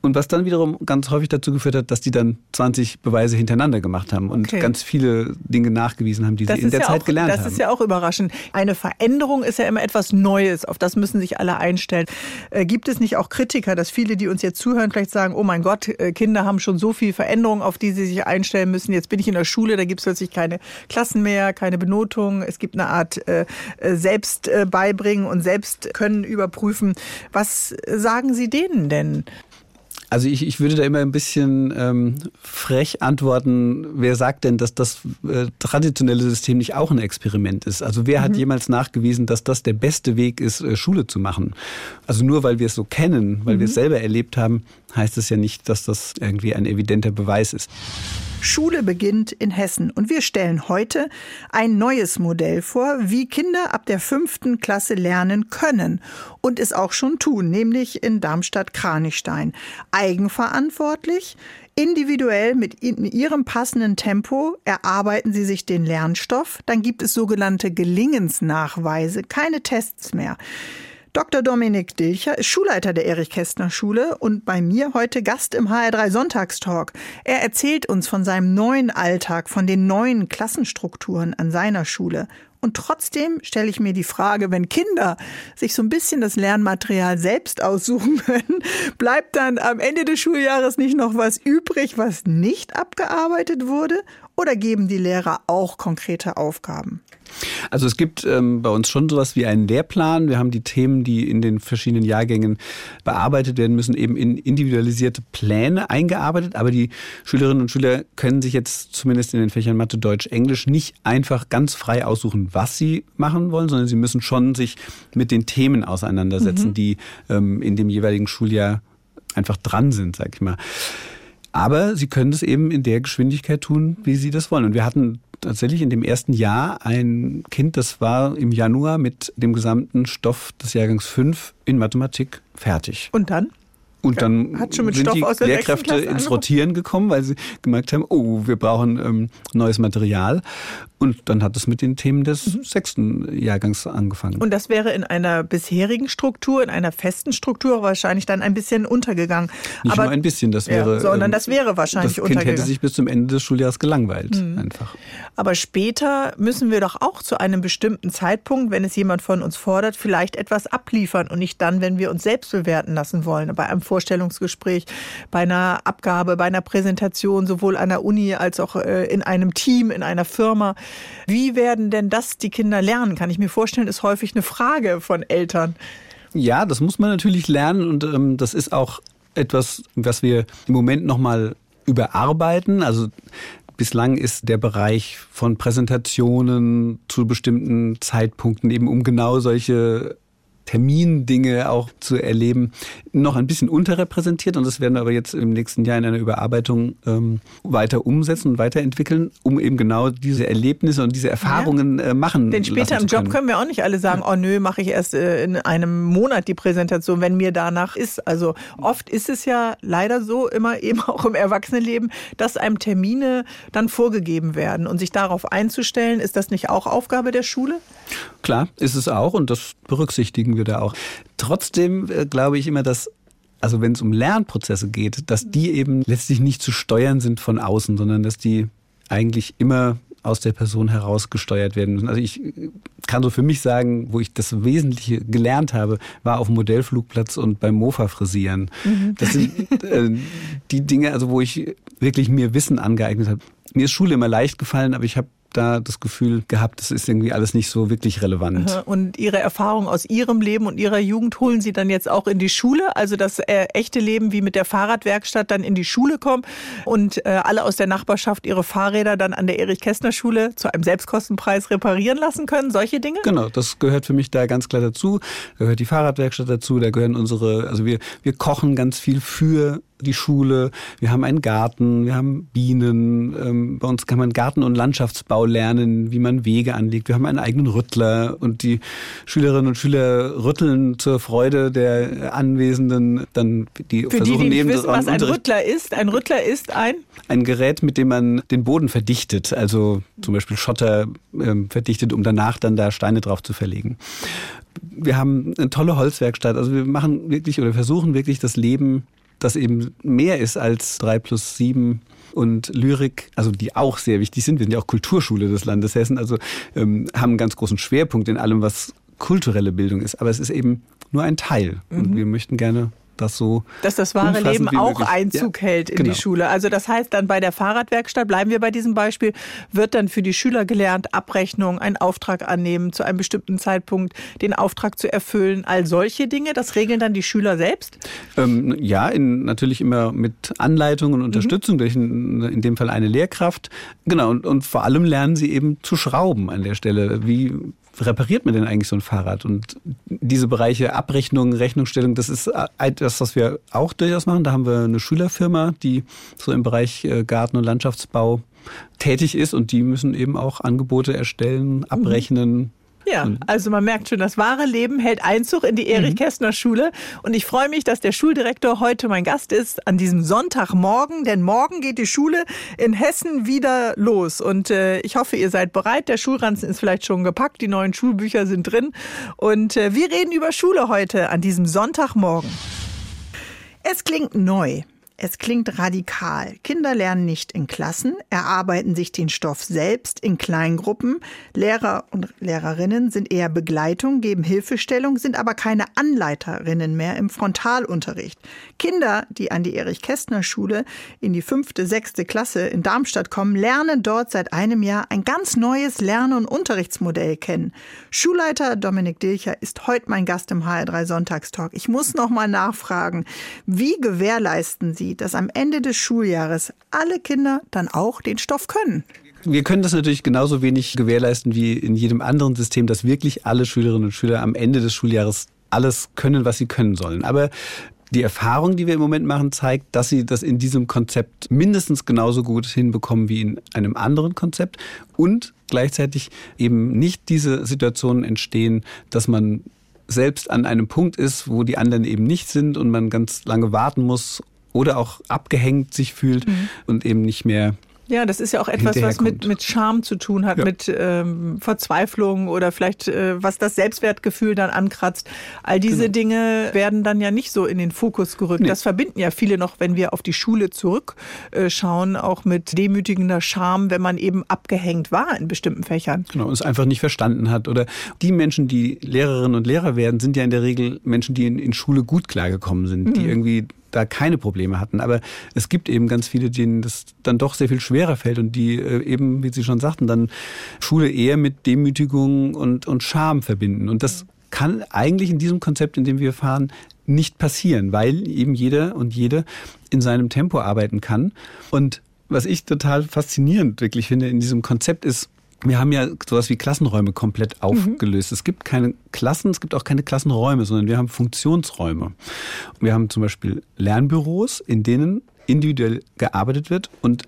Und was dann wiederum ganz häufig dazu geführt hat, dass die dann 20 Beweise hintereinander gemacht haben und okay. ganz viele Dinge nachgewiesen haben, die das sie in der ja Zeit auch, gelernt das haben. Das ist ja auch überraschend. Eine Veränderung ist ja immer etwas Neues, auf das müssen sich alle einstellen. Äh, gibt es nicht auch Kritiker, dass viele, die uns jetzt zuhören, vielleicht sagen, oh mein Gott, äh, Kinder haben schon so viel Veränderung, auf die sie sich einstellen müssen. Jetzt bin ich in der Schule, da gibt es plötzlich keine Klassen mehr, keine Benotung. Es gibt eine Art äh, äh selbst beibringen und selbst können überprüfen. Was sagen Sie denen denn? Also ich, ich würde da immer ein bisschen ähm, frech antworten, wer sagt denn, dass das äh, traditionelle System nicht auch ein Experiment ist? Also wer mhm. hat jemals nachgewiesen, dass das der beste Weg ist, äh, Schule zu machen? Also nur weil wir es so kennen, weil mhm. wir es selber erlebt haben, heißt es ja nicht, dass das irgendwie ein evidenter Beweis ist. Schule beginnt in Hessen und wir stellen heute ein neues Modell vor, wie Kinder ab der fünften Klasse lernen können und es auch schon tun, nämlich in Darmstadt-Kranichstein. Eigenverantwortlich, individuell mit in ihrem passenden Tempo erarbeiten sie sich den Lernstoff. Dann gibt es sogenannte Gelingensnachweise, keine Tests mehr. Dr. Dominik Dilcher ist Schulleiter der Erich-Kästner-Schule und bei mir heute Gast im HR3 Sonntagstalk. Er erzählt uns von seinem neuen Alltag, von den neuen Klassenstrukturen an seiner Schule. Und trotzdem stelle ich mir die Frage, wenn Kinder sich so ein bisschen das Lernmaterial selbst aussuchen können, bleibt dann am Ende des Schuljahres nicht noch was übrig, was nicht abgearbeitet wurde? Oder geben die Lehrer auch konkrete Aufgaben? Also es gibt ähm, bei uns schon sowas wie einen Lehrplan. Wir haben die Themen, die in den verschiedenen Jahrgängen bearbeitet werden müssen, eben in individualisierte Pläne eingearbeitet. Aber die Schülerinnen und Schüler können sich jetzt zumindest in den Fächern Mathe, Deutsch, Englisch nicht einfach ganz frei aussuchen, was sie machen wollen, sondern sie müssen schon sich mit den Themen auseinandersetzen, mhm. die ähm, in dem jeweiligen Schuljahr einfach dran sind, sag ich mal. Aber sie können es eben in der Geschwindigkeit tun, wie sie das wollen. Und wir hatten tatsächlich in dem ersten Jahr ein Kind, das war im Januar mit dem gesamten Stoff des Jahrgangs 5 in Mathematik fertig. Und dann? Und dann sind Stoff die Lehrkräfte ins Rotieren gekommen, weil sie gemerkt haben, oh, wir brauchen ähm, neues Material. Und dann hat es mit den Themen des mhm. sechsten Jahrgangs angefangen. Und das wäre in einer bisherigen Struktur, in einer festen Struktur wahrscheinlich dann ein bisschen untergegangen. Nicht Aber, nur ein bisschen, das wäre. Ja, sondern ähm, das wäre wahrscheinlich das kind hätte sich bis zum Ende des Schuljahres gelangweilt. Mhm. Einfach. Aber später müssen wir doch auch zu einem bestimmten Zeitpunkt, wenn es jemand von uns fordert, vielleicht etwas abliefern und nicht dann, wenn wir uns selbst bewerten lassen wollen. Bei einem Vorstellungsgespräch, bei einer Abgabe, bei einer Präsentation, sowohl an der Uni als auch äh, in einem Team, in einer Firma. Wie werden denn das die Kinder lernen? Kann ich mir vorstellen, ist häufig eine Frage von Eltern. Ja, das muss man natürlich lernen und ähm, das ist auch etwas, was wir im Moment nochmal überarbeiten. Also Bislang ist der Bereich von Präsentationen zu bestimmten Zeitpunkten eben um genau solche Termindinge auch zu erleben, noch ein bisschen unterrepräsentiert. Und das werden wir aber jetzt im nächsten Jahr in einer Überarbeitung ähm, weiter umsetzen und weiterentwickeln, um eben genau diese Erlebnisse und diese Erfahrungen ja. äh, machen. Denn später im Job können wir auch nicht alle sagen, oh nö, mache ich erst äh, in einem Monat die Präsentation, wenn mir danach ist. Also oft ist es ja leider so, immer eben auch im Erwachsenenleben, dass einem Termine dann vorgegeben werden. Und sich darauf einzustellen, ist das nicht auch Aufgabe der Schule? Klar, ist es auch und das berücksichtigen wir da auch. Trotzdem äh, glaube ich immer, dass also wenn es um Lernprozesse geht, dass die eben letztlich nicht zu steuern sind von außen, sondern dass die eigentlich immer aus der Person heraus gesteuert werden müssen. Also ich kann so für mich sagen, wo ich das Wesentliche gelernt habe, war auf dem Modellflugplatz und beim Mofa frisieren. Mhm. Das sind äh, die Dinge, also wo ich wirklich mir Wissen angeeignet habe. Mir ist Schule immer leicht gefallen, aber ich habe da das Gefühl gehabt, das ist irgendwie alles nicht so wirklich relevant. Und Ihre Erfahrung aus Ihrem Leben und Ihrer Jugend holen Sie dann jetzt auch in die Schule? Also das äh, echte Leben wie mit der Fahrradwerkstatt dann in die Schule kommen und äh, alle aus der Nachbarschaft ihre Fahrräder dann an der Erich-Kästner-Schule zu einem Selbstkostenpreis reparieren lassen können? Solche Dinge? Genau, das gehört für mich da ganz klar dazu. Da gehört die Fahrradwerkstatt dazu, da gehören unsere, also wir, wir kochen ganz viel für die Schule, wir haben einen Garten, wir haben Bienen, ähm, bei uns kann man Garten- und Landschaftsbau lernen, wie man Wege anlegt, wir haben einen eigenen Rüttler und die Schülerinnen und Schüler rütteln zur Freude der Anwesenden, dann die Für versuchen die, die neben wissen, was ein Rüttler ist, ein Rüttler ist ein? Ein Gerät, mit dem man den Boden verdichtet, also zum Beispiel Schotter ähm, verdichtet, um danach dann da Steine drauf zu verlegen. Wir haben eine tolle Holzwerkstatt. Also wir machen wirklich oder versuchen wirklich das Leben das eben mehr ist als drei plus sieben und Lyrik, also die auch sehr wichtig sind. Wir sind ja auch Kulturschule des Landes Hessen, also ähm, haben einen ganz großen Schwerpunkt in allem, was kulturelle Bildung ist. Aber es ist eben nur ein Teil. Mhm. Und wir möchten gerne das so. Dass das wahre Leben auch möglich. Einzug ja, hält in genau. die Schule. Also das heißt dann bei der Fahrradwerkstatt, bleiben wir bei diesem Beispiel, wird dann für die Schüler gelernt, Abrechnung, einen Auftrag annehmen, zu einem bestimmten Zeitpunkt den Auftrag zu erfüllen, all solche Dinge. Das regeln dann die Schüler selbst? Ähm, ja, in, natürlich immer mit Anleitung und Unterstützung mhm. durch in, in, dem Fall eine Lehrkraft. Genau, und, und vor allem lernen sie eben zu schrauben an der Stelle. Wie repariert man denn eigentlich so ein Fahrrad? Und diese Bereiche Abrechnung, Rechnungsstellung, das ist etwas, was wir auch durchaus machen. Da haben wir eine Schülerfirma, die so im Bereich äh, Garten- und Landschaftsbau tätig ist und die müssen eben auch Angebote erstellen, abrechnen, ja, also man merkt schon, das wahre Leben hält Einzug in die Erich mhm. Kästner Schule. Und ich freue mich, dass der Schuldirektor heute mein Gast ist an diesem Sonntagmorgen. Denn morgen geht die Schule in Hessen wieder los. Und äh, ich hoffe, ihr seid bereit. Der Schulranzen ist vielleicht schon gepackt. Die neuen Schulbücher sind drin. Und äh, wir reden über Schule heute an diesem Sonntagmorgen. Es klingt neu. Es klingt radikal. Kinder lernen nicht in Klassen, erarbeiten sich den Stoff selbst in Kleingruppen. Lehrer und Lehrerinnen sind eher Begleitung, geben Hilfestellung, sind aber keine Anleiterinnen mehr im Frontalunterricht. Kinder, die an die Erich-Kästner-Schule in die fünfte, sechste Klasse in Darmstadt kommen, lernen dort seit einem Jahr ein ganz neues Lern- und Unterrichtsmodell kennen. Schulleiter Dominik Dilcher ist heute mein Gast im HR3 Sonntagstalk. Ich muss noch mal nachfragen, wie gewährleisten Sie dass am Ende des Schuljahres alle Kinder dann auch den Stoff können. Wir können das natürlich genauso wenig gewährleisten wie in jedem anderen System, dass wirklich alle Schülerinnen und Schüler am Ende des Schuljahres alles können, was sie können sollen. Aber die Erfahrung, die wir im Moment machen, zeigt, dass sie das in diesem Konzept mindestens genauso gut hinbekommen wie in einem anderen Konzept und gleichzeitig eben nicht diese Situationen entstehen, dass man selbst an einem Punkt ist, wo die anderen eben nicht sind und man ganz lange warten muss, oder auch abgehängt sich fühlt mhm. und eben nicht mehr ja, das ist ja auch etwas, was mit, mit Scham zu tun hat, ja. mit ähm, Verzweiflung oder vielleicht äh, was das Selbstwertgefühl dann ankratzt. All diese genau. Dinge werden dann ja nicht so in den Fokus gerückt. Nee. Das verbinden ja viele noch, wenn wir auf die Schule zurückschauen, äh, auch mit demütigender Scham, wenn man eben abgehängt war in bestimmten Fächern. Genau, und es einfach nicht verstanden hat. Oder die Menschen, die Lehrerinnen und Lehrer werden, sind ja in der Regel Menschen, die in, in Schule gut klargekommen sind, mhm. die irgendwie da keine Probleme hatten. Aber es gibt eben ganz viele, denen das dann doch sehr viel schwerer fällt und die äh, eben, wie Sie schon sagten, dann Schule eher mit Demütigung und, und Scham verbinden. Und das kann eigentlich in diesem Konzept, in dem wir fahren, nicht passieren, weil eben jeder und jede in seinem Tempo arbeiten kann. Und was ich total faszinierend wirklich finde in diesem Konzept ist, wir haben ja sowas wie Klassenräume komplett mhm. aufgelöst. Mhm. Es gibt keine Klassen, es gibt auch keine Klassenräume, sondern wir haben Funktionsräume. Wir haben zum Beispiel Lernbüros, in denen individuell gearbeitet wird und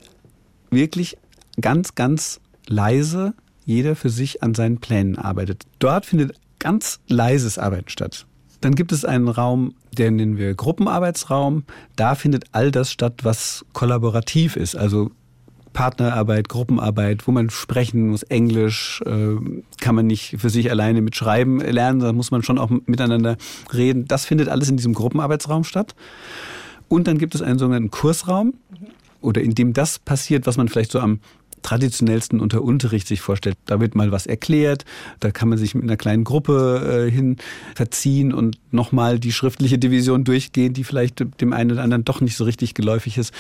wirklich ganz, ganz leise jeder für sich an seinen Plänen arbeitet. Dort findet ganz leises Arbeiten statt. Dann gibt es einen Raum, den nennen wir Gruppenarbeitsraum. Da findet all das statt, was kollaborativ ist. Also Partnerarbeit, Gruppenarbeit, wo man sprechen muss, Englisch, äh, kann man nicht für sich alleine mit Schreiben lernen, da muss man schon auch miteinander reden. Das findet alles in diesem Gruppenarbeitsraum statt. Und dann gibt es einen sogenannten Kursraum, oder in dem das passiert, was man vielleicht so am traditionellsten unter Unterricht sich vorstellt. Da wird mal was erklärt, da kann man sich mit einer kleinen Gruppe äh, hin verziehen und nochmal die schriftliche Division durchgehen, die vielleicht dem einen oder anderen doch nicht so richtig geläufig ist.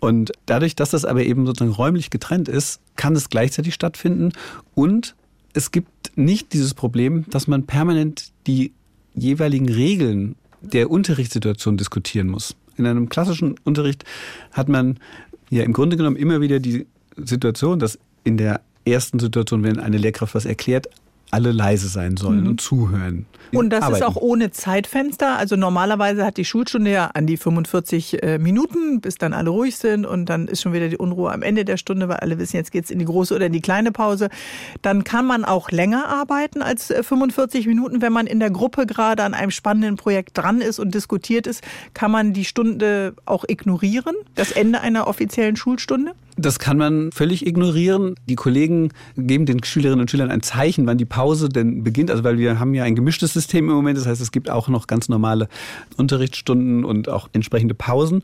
Und dadurch, dass das aber eben sozusagen räumlich getrennt ist, kann es gleichzeitig stattfinden und es gibt nicht dieses Problem, dass man permanent die jeweiligen Regeln der Unterrichtssituation diskutieren muss. In einem klassischen Unterricht hat man ja im Grunde genommen immer wieder die Situation, dass in der ersten Situation, wenn eine Lehrkraft was erklärt, alle leise sein sollen mhm. und zuhören. Und das arbeiten. ist auch ohne Zeitfenster. Also normalerweise hat die Schulstunde ja an die 45 äh, Minuten, bis dann alle ruhig sind und dann ist schon wieder die Unruhe am Ende der Stunde, weil alle wissen, jetzt geht es in die große oder in die kleine Pause. Dann kann man auch länger arbeiten als 45 äh, Minuten. Wenn man in der Gruppe gerade an einem spannenden Projekt dran ist und diskutiert ist, kann man die Stunde auch ignorieren, das Ende einer offiziellen Schulstunde? Das kann man völlig ignorieren. Die Kollegen geben den Schülerinnen und Schülern ein Zeichen, wann die Pause denn beginnt. Also weil wir haben ja ein gemischtes System im Moment. Das heißt, es gibt auch noch ganz normale Unterrichtsstunden und auch entsprechende Pausen.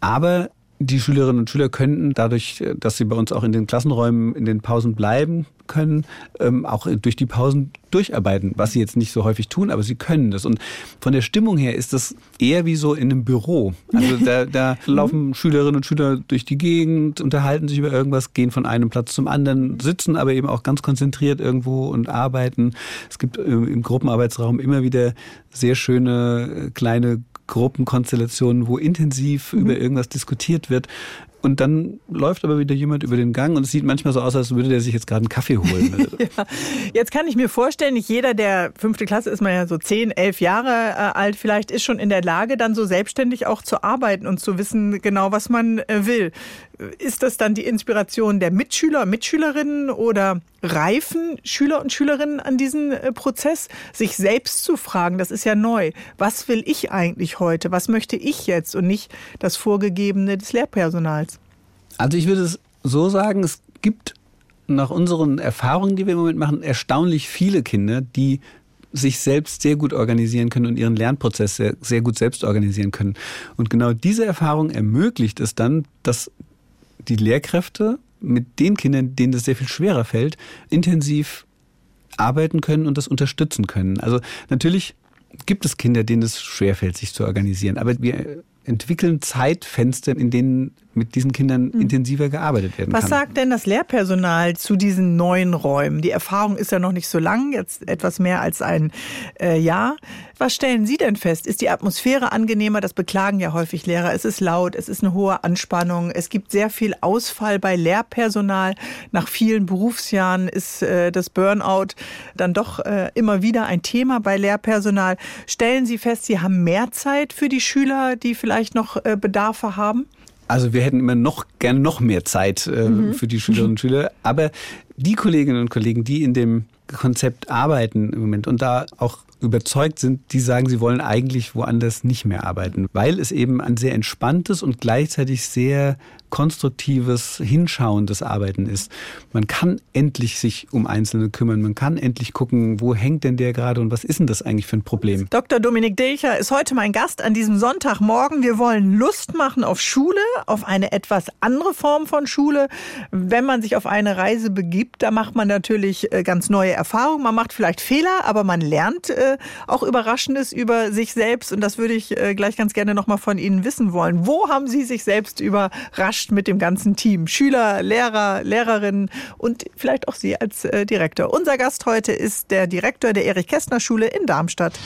Aber die Schülerinnen und Schüler könnten dadurch, dass sie bei uns auch in den Klassenräumen in den Pausen bleiben können, ähm, auch durch die Pausen durcharbeiten, was sie jetzt nicht so häufig tun, aber sie können das. Und von der Stimmung her ist das eher wie so in einem Büro. Also da, da laufen Schülerinnen und Schüler durch die Gegend, unterhalten sich über irgendwas, gehen von einem Platz zum anderen, sitzen aber eben auch ganz konzentriert irgendwo und arbeiten. Es gibt im Gruppenarbeitsraum immer wieder sehr schöne kleine Gruppenkonstellationen, wo intensiv mhm. über irgendwas diskutiert wird. Und dann läuft aber wieder jemand über den Gang und es sieht manchmal so aus, als würde der sich jetzt gerade einen Kaffee holen. ja. Jetzt kann ich mir vorstellen, nicht jeder, der fünfte Klasse ist man ja so zehn, elf Jahre äh, alt, vielleicht ist schon in der Lage, dann so selbstständig auch zu arbeiten und zu wissen genau, was man äh, will. Ist das dann die Inspiration der Mitschüler, Mitschülerinnen oder reifen Schüler und Schülerinnen an diesen äh, Prozess, sich selbst zu fragen, das ist ja neu. Was will ich eigentlich heute? Was möchte ich jetzt und nicht das Vorgegebene des Lehrpersonals? Also ich würde es so sagen, es gibt nach unseren Erfahrungen, die wir im Moment machen, erstaunlich viele Kinder, die sich selbst sehr gut organisieren können und ihren Lernprozess sehr, sehr gut selbst organisieren können. Und genau diese Erfahrung ermöglicht es dann, dass die Lehrkräfte mit den Kindern, denen das sehr viel schwerer fällt, intensiv arbeiten können und das unterstützen können. Also natürlich gibt es Kinder, denen es schwerfällt, sich zu organisieren. Aber wir entwickeln Zeitfenster, in denen mit diesen Kindern mhm. intensiver gearbeitet werden Was kann. Was sagt denn das Lehrpersonal zu diesen neuen Räumen? Die Erfahrung ist ja noch nicht so lang, jetzt etwas mehr als ein äh, Jahr. Was stellen Sie denn fest? Ist die Atmosphäre angenehmer? Das beklagen ja häufig Lehrer. Es ist laut, es ist eine hohe Anspannung, es gibt sehr viel Ausfall bei Lehrpersonal. Nach vielen Berufsjahren ist äh, das Burnout dann doch äh, immer wieder ein Thema bei Lehrpersonal. Stellen Sie fest, Sie haben mehr Zeit für die Schüler, die vielleicht noch äh, Bedarfe haben? Also wir hätten immer noch gerne noch mehr Zeit äh, mhm. für die Schülerinnen und Schüler. Aber die Kolleginnen und Kollegen, die in dem Konzept arbeiten im Moment und da auch überzeugt sind, die sagen, sie wollen eigentlich woanders nicht mehr arbeiten, weil es eben ein sehr entspanntes und gleichzeitig sehr konstruktives, hinschauendes Arbeiten ist. Man kann endlich sich um Einzelne kümmern. Man kann endlich gucken, wo hängt denn der gerade und was ist denn das eigentlich für ein Problem? Dr. Dominik Delcher ist heute mein Gast an diesem Sonntagmorgen. Wir wollen Lust machen auf Schule, auf eine etwas andere Form von Schule. Wenn man sich auf eine Reise begibt, da macht man natürlich äh, ganz neue Erfahrungen. Man macht vielleicht Fehler, aber man lernt äh, auch Überraschendes über sich selbst. Und das würde ich äh, gleich ganz gerne nochmal von Ihnen wissen wollen. Wo haben Sie sich selbst überrascht? mit dem ganzen Team. Schüler, Lehrer, Lehrerinnen und vielleicht auch Sie als äh, Direktor. Unser Gast heute ist der Direktor der Erich-Kästner-Schule in Darmstadt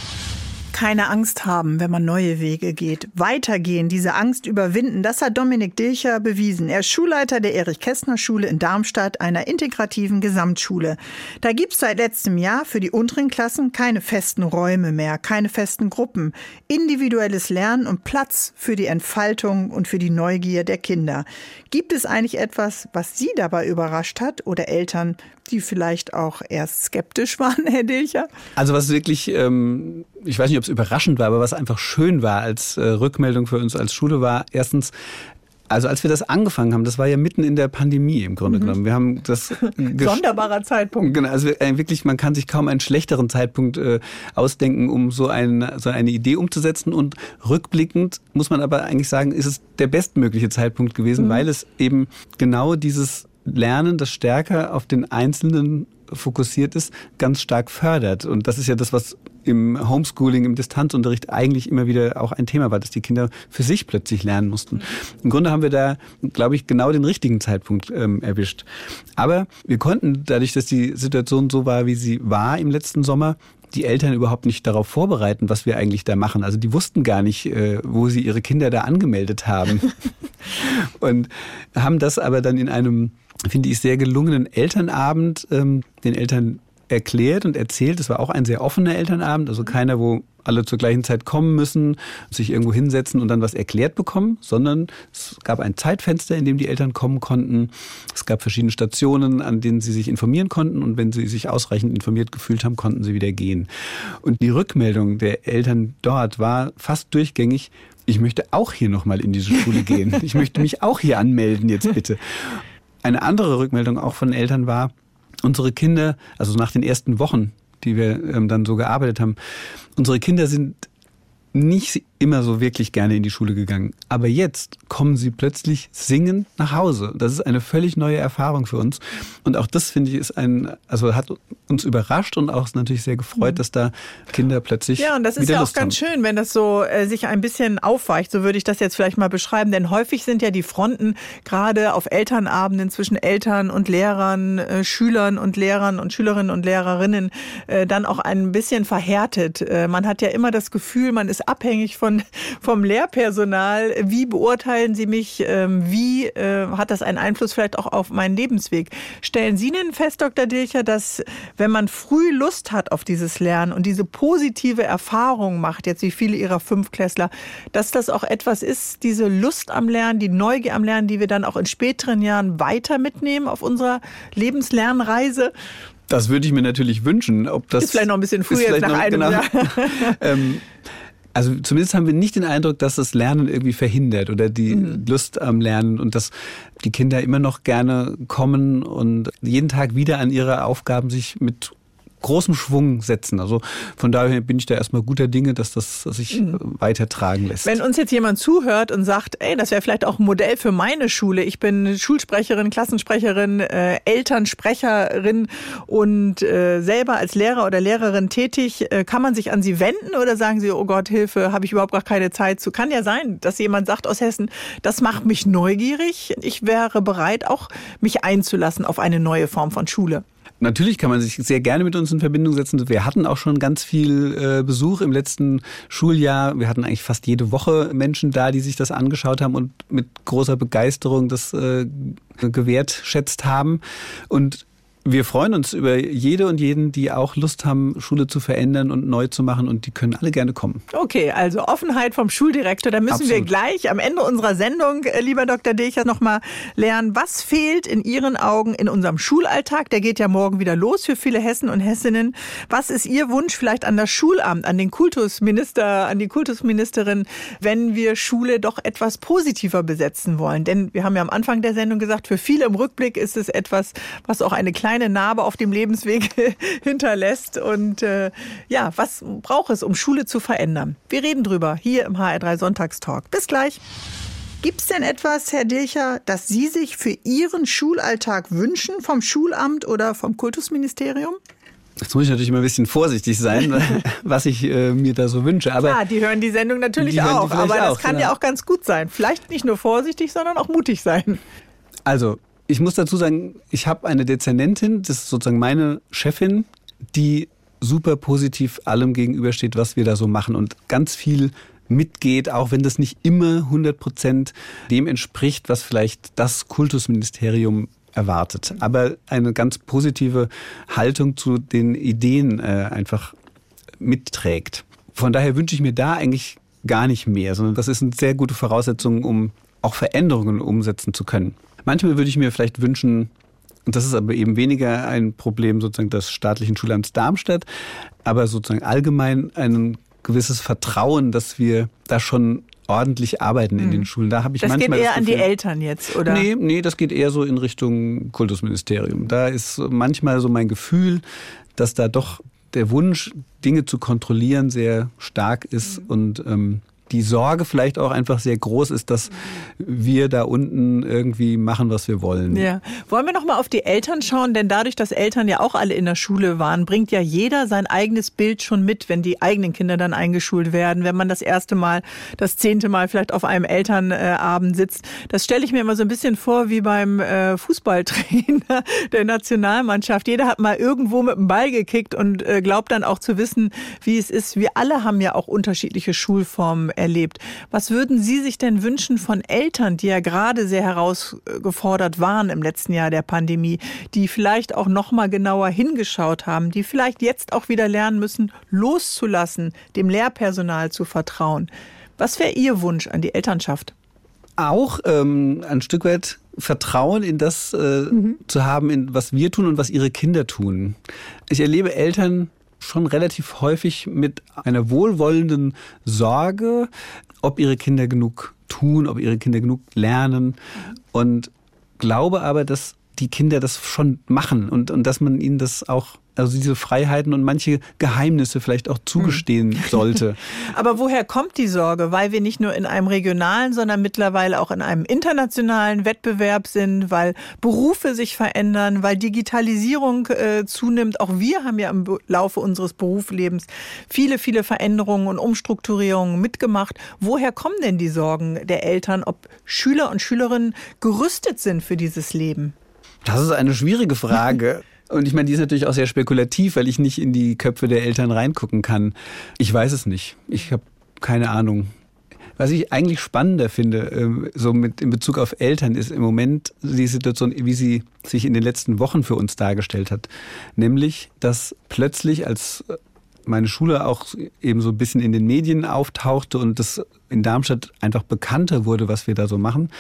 keine Angst haben, wenn man neue Wege geht. Weitergehen, diese Angst überwinden, das hat Dominik Dilcher bewiesen. Er ist Schulleiter der Erich-Kästner-Schule in Darmstadt, einer integrativen Gesamtschule. Da gibt es seit letztem Jahr für die unteren Klassen keine festen Räume mehr, keine festen Gruppen. Individuelles Lernen und Platz für die Entfaltung und für die Neugier der Kinder. Gibt es eigentlich etwas, was Sie dabei überrascht hat oder Eltern, die vielleicht auch erst skeptisch waren, Herr Dilcher? Also was wirklich, ähm, ich weiß nicht, ob es überraschend war, aber was einfach schön war als äh, Rückmeldung für uns als Schule war, erstens, also als wir das angefangen haben, das war ja mitten in der Pandemie im Grunde mhm. genommen. Wir haben das sonderbarer Zeitpunkt. Genau, also äh, wirklich, man kann sich kaum einen schlechteren Zeitpunkt äh, ausdenken, um so, ein, so eine Idee umzusetzen. Und rückblickend muss man aber eigentlich sagen, ist es der bestmögliche Zeitpunkt gewesen, mhm. weil es eben genau dieses Lernen, das stärker auf den Einzelnen fokussiert ist, ganz stark fördert. Und das ist ja das, was im Homeschooling, im Distanzunterricht eigentlich immer wieder auch ein Thema war, dass die Kinder für sich plötzlich lernen mussten. Im Grunde haben wir da, glaube ich, genau den richtigen Zeitpunkt ähm, erwischt. Aber wir konnten, dadurch, dass die Situation so war, wie sie war im letzten Sommer, die Eltern überhaupt nicht darauf vorbereiten, was wir eigentlich da machen. Also die wussten gar nicht, äh, wo sie ihre Kinder da angemeldet haben. und haben das aber dann in einem finde ich, sehr gelungenen Elternabend ähm, den Eltern erklärt und erzählt. Es war auch ein sehr offener Elternabend, also keiner, wo alle zur gleichen Zeit kommen müssen, sich irgendwo hinsetzen und dann was erklärt bekommen, sondern es gab ein Zeitfenster, in dem die Eltern kommen konnten. Es gab verschiedene Stationen, an denen sie sich informieren konnten und wenn sie sich ausreichend informiert gefühlt haben, konnten sie wieder gehen. Und die Rückmeldung der Eltern dort war fast durchgängig, ich möchte auch hier nochmal in diese Schule gehen. Ich möchte mich auch hier anmelden jetzt bitte. Eine andere Rückmeldung auch von Eltern war, unsere Kinder, also nach den ersten Wochen, die wir ähm, dann so gearbeitet haben, unsere Kinder sind nicht immer so wirklich gerne in die Schule gegangen. Aber jetzt kommen sie plötzlich singend nach Hause. Das ist eine völlig neue Erfahrung für uns. Und auch das finde ich ist ein, also hat uns überrascht und auch natürlich sehr gefreut, mhm. dass da Kinder plötzlich. Ja, und das ist ja auch ganz haben. schön, wenn das so äh, sich ein bisschen aufweicht. So würde ich das jetzt vielleicht mal beschreiben. Denn häufig sind ja die Fronten gerade auf Elternabenden zwischen Eltern und Lehrern, äh, Schülern und Lehrern und Schülerinnen und Lehrerinnen äh, dann auch ein bisschen verhärtet. Äh, man hat ja immer das Gefühl, man ist abhängig von von, vom Lehrpersonal. Wie beurteilen Sie mich? Ähm, wie äh, hat das einen Einfluss vielleicht auch auf meinen Lebensweg? Stellen Sie denn fest, Dr. Dilcher, dass wenn man früh Lust hat auf dieses Lernen und diese positive Erfahrung macht, jetzt wie viele Ihrer Fünfklässler, dass das auch etwas ist, diese Lust am Lernen, die Neugier am Lernen, die wir dann auch in späteren Jahren weiter mitnehmen auf unserer Lebenslernreise? Das würde ich mir natürlich wünschen. Ob das ist vielleicht noch ein bisschen früher nach noch, einem genau. Jahr. ähm, also zumindest haben wir nicht den Eindruck, dass das Lernen irgendwie verhindert oder die mhm. Lust am Lernen und dass die Kinder immer noch gerne kommen und jeden Tag wieder an ihre Aufgaben sich mit großem Schwung setzen. Also von daher bin ich da erstmal guter Dinge, dass das sich mhm. weitertragen lässt. Wenn uns jetzt jemand zuhört und sagt, ey, das wäre vielleicht auch ein Modell für meine Schule. Ich bin Schulsprecherin, Klassensprecherin, äh, Elternsprecherin und äh, selber als Lehrer oder Lehrerin tätig. Äh, kann man sich an Sie wenden oder sagen Sie, oh Gott, Hilfe, habe ich überhaupt gar keine Zeit zu? Kann ja sein, dass jemand sagt aus Hessen, das macht mich neugierig. Ich wäre bereit, auch mich einzulassen auf eine neue Form von Schule. Natürlich kann man sich sehr gerne mit uns in Verbindung setzen. Wir hatten auch schon ganz viel äh, Besuch im letzten Schuljahr. Wir hatten eigentlich fast jede Woche Menschen da, die sich das angeschaut haben und mit großer Begeisterung das äh, gewertschätzt haben. Und wir freuen uns über jede und jeden, die auch Lust haben, Schule zu verändern und neu zu machen und die können alle gerne kommen. Okay, also Offenheit vom Schuldirektor. Da müssen Absolut. wir gleich am Ende unserer Sendung, äh, lieber Dr. Decher, nochmal lernen, was fehlt in Ihren Augen in unserem Schulalltag? Der geht ja morgen wieder los für viele Hessen und Hessinnen. Was ist Ihr Wunsch vielleicht an das Schulamt, an den Kultusminister, an die Kultusministerin, wenn wir Schule doch etwas positiver besetzen wollen? Denn wir haben ja am Anfang der Sendung gesagt, für viele im Rückblick ist es etwas, was auch eine kleine kleine Narbe auf dem Lebensweg hinterlässt. Und äh, ja, was braucht es, um Schule zu verändern? Wir reden drüber hier im HR3 Sonntagstalk. Bis gleich. Gibt es denn etwas, Herr Dilcher, das Sie sich für Ihren Schulalltag wünschen vom Schulamt oder vom Kultusministerium? Jetzt muss ich natürlich immer ein bisschen vorsichtig sein, was ich äh, mir da so wünsche. Aber ja, die hören die Sendung natürlich die auch, aber das auch, kann genau. ja auch ganz gut sein. Vielleicht nicht nur vorsichtig, sondern auch mutig sein. Also, ich muss dazu sagen, ich habe eine Dezernentin, das ist sozusagen meine Chefin, die super positiv allem gegenübersteht, was wir da so machen und ganz viel mitgeht, auch wenn das nicht immer 100 Prozent dem entspricht, was vielleicht das Kultusministerium erwartet. Aber eine ganz positive Haltung zu den Ideen äh, einfach mitträgt. Von daher wünsche ich mir da eigentlich gar nicht mehr, sondern das ist eine sehr gute Voraussetzung, um auch Veränderungen umsetzen zu können. Manchmal würde ich mir vielleicht wünschen, und das ist aber eben weniger ein Problem sozusagen des staatlichen Schulamts Darmstadt, aber sozusagen allgemein ein gewisses Vertrauen, dass wir da schon ordentlich arbeiten in mhm. den Schulen. Da habe ich das manchmal geht eher das Gefühl, an die Eltern jetzt, oder? Nee, nee, das geht eher so in Richtung Kultusministerium. Da ist manchmal so mein Gefühl, dass da doch der Wunsch, Dinge zu kontrollieren, sehr stark ist mhm. und ähm, die Sorge vielleicht auch einfach sehr groß ist, dass wir da unten irgendwie machen, was wir wollen. Ja. Wollen wir noch mal auf die Eltern schauen? Denn dadurch, dass Eltern ja auch alle in der Schule waren, bringt ja jeder sein eigenes Bild schon mit, wenn die eigenen Kinder dann eingeschult werden. Wenn man das erste Mal, das zehnte Mal vielleicht auf einem Elternabend sitzt. Das stelle ich mir immer so ein bisschen vor wie beim äh, Fußballtrainer der Nationalmannschaft. Jeder hat mal irgendwo mit dem Ball gekickt und äh, glaubt dann auch zu wissen, wie es ist. Wir alle haben ja auch unterschiedliche Schulformen erlebt. Was würden Sie sich denn wünschen von Eltern, die ja gerade sehr herausgefordert waren im letzten Jahr der Pandemie, die vielleicht auch noch mal genauer hingeschaut haben, die vielleicht jetzt auch wieder lernen müssen, loszulassen, dem Lehrpersonal zu vertrauen? Was wäre Ihr Wunsch an die Elternschaft? Auch ähm, ein Stück weit Vertrauen in das äh, mhm. zu haben, in was wir tun und was ihre Kinder tun. Ich erlebe Eltern, schon relativ häufig mit einer wohlwollenden Sorge, ob ihre Kinder genug tun, ob ihre Kinder genug lernen. Und glaube aber, dass die Kinder das schon machen und, und dass man ihnen das auch also diese Freiheiten und manche Geheimnisse vielleicht auch zugestehen hm. sollte. Aber woher kommt die Sorge? Weil wir nicht nur in einem regionalen, sondern mittlerweile auch in einem internationalen Wettbewerb sind, weil Berufe sich verändern, weil Digitalisierung äh, zunimmt. Auch wir haben ja im Laufe unseres Berufslebens viele, viele Veränderungen und Umstrukturierungen mitgemacht. Woher kommen denn die Sorgen der Eltern, ob Schüler und Schülerinnen gerüstet sind für dieses Leben? Das ist eine schwierige Frage. Und ich meine, die ist natürlich auch sehr spekulativ, weil ich nicht in die Köpfe der Eltern reingucken kann. Ich weiß es nicht. Ich habe keine Ahnung. Was ich eigentlich spannender finde, ähm, so mit in Bezug auf Eltern, ist im Moment die Situation, wie sie sich in den letzten Wochen für uns dargestellt hat. Nämlich, dass plötzlich, als meine Schule auch eben so ein bisschen in den Medien auftauchte und das in Darmstadt einfach bekannter wurde, was wir da so machen,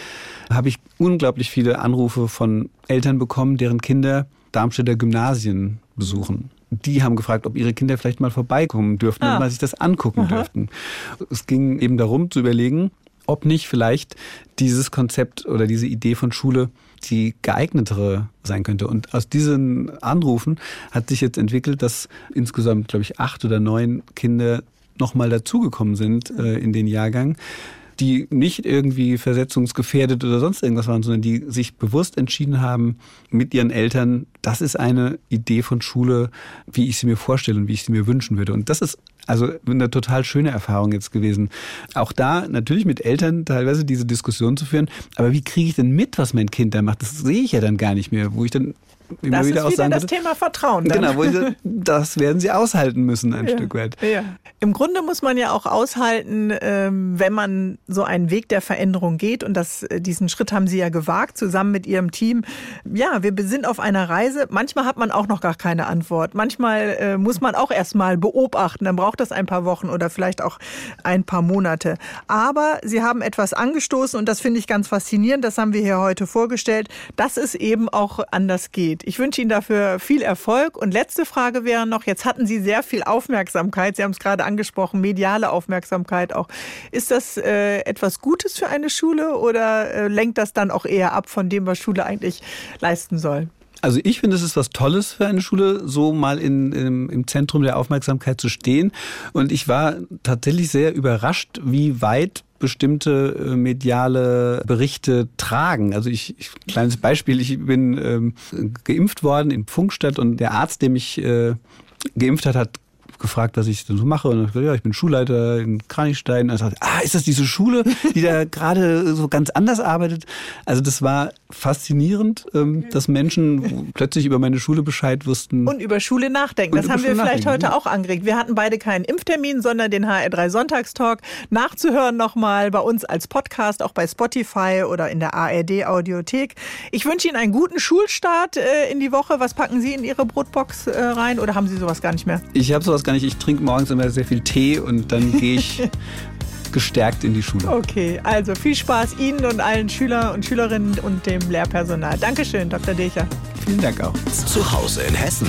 habe ich unglaublich viele Anrufe von Eltern bekommen, deren Kinder Darmstädter Gymnasien besuchen. Die haben gefragt, ob ihre Kinder vielleicht mal vorbeikommen dürften ah. und mal sich das angucken Aha. dürften. Es ging eben darum zu überlegen, ob nicht vielleicht dieses Konzept oder diese Idee von Schule die geeignetere sein könnte. Und aus diesen Anrufen hat sich jetzt entwickelt, dass insgesamt, glaube ich, acht oder neun Kinder nochmal dazugekommen sind äh, in den Jahrgang die nicht irgendwie versetzungsgefährdet oder sonst irgendwas waren, sondern die sich bewusst entschieden haben mit ihren Eltern, das ist eine Idee von Schule, wie ich sie mir vorstelle und wie ich sie mir wünschen würde. Und das ist also eine total schöne Erfahrung jetzt gewesen. Auch da natürlich mit Eltern teilweise diese Diskussion zu führen. Aber wie kriege ich denn mit, was mein Kind da macht? Das sehe ich ja dann gar nicht mehr, wo ich dann immer das wieder ist wieder das Thema Vertrauen. Dann. Genau, ich, das werden sie aushalten müssen ein ja, Stück weit. Ja. Im Grunde muss man ja auch aushalten, ähm, wenn man so einen Weg der Veränderung geht und das, äh, diesen Schritt haben Sie ja gewagt, zusammen mit Ihrem Team. Ja, wir sind auf einer Reise. Manchmal hat man auch noch gar keine Antwort. Manchmal äh, muss man auch erst mal beobachten. Dann braucht das ein paar Wochen oder vielleicht auch ein paar Monate. Aber Sie haben etwas angestoßen und das finde ich ganz faszinierend. Das haben wir hier heute vorgestellt, dass es eben auch anders geht geht. Ich wünsche Ihnen dafür viel Erfolg. Und letzte Frage wäre noch, jetzt hatten Sie sehr viel Aufmerksamkeit. Sie haben es gerade angesprochen, mediale Aufmerksamkeit auch. Ist das äh, etwas Gutes für eine Schule oder äh, lenkt das dann auch eher ab von dem, was Schule eigentlich leisten soll? Also ich finde, es ist was Tolles für eine Schule, so mal in, im, im Zentrum der Aufmerksamkeit zu stehen. Und ich war tatsächlich sehr überrascht, wie weit bestimmte äh, mediale Berichte tragen. Also ich, ich kleines Beispiel, ich bin ähm, geimpft worden in Funkstadt und der Arzt, der mich äh, geimpft hat, hat gefragt, was ich denn so mache. Und ich gesagt, ja, ich bin Schulleiter in Kranichstein. Und er sagt, ah, ist das diese Schule, die da gerade so ganz anders arbeitet? Also das war faszinierend, ähm, dass Menschen plötzlich über meine Schule Bescheid wussten. Und über Schule nachdenken. Das haben wir vielleicht heute auch angeregt. Wir hatten beide keinen Impftermin, sondern den HR3 Sonntagstalk nachzuhören nochmal bei uns als Podcast, auch bei Spotify oder in der ARD Audiothek. Ich wünsche Ihnen einen guten Schulstart äh, in die Woche. Was packen Sie in Ihre Brotbox äh, rein oder haben Sie sowas gar nicht mehr? Ich habe sowas gar nicht. Ich trinke morgens immer sehr viel Tee und dann gehe ich gestärkt in die Schule. Okay, also viel Spaß Ihnen und allen Schüler und Schülerinnen und dem Lehrpersonal. Dankeschön, Dr. Decher. Vielen Dank auch. Zu Hause in Hessen.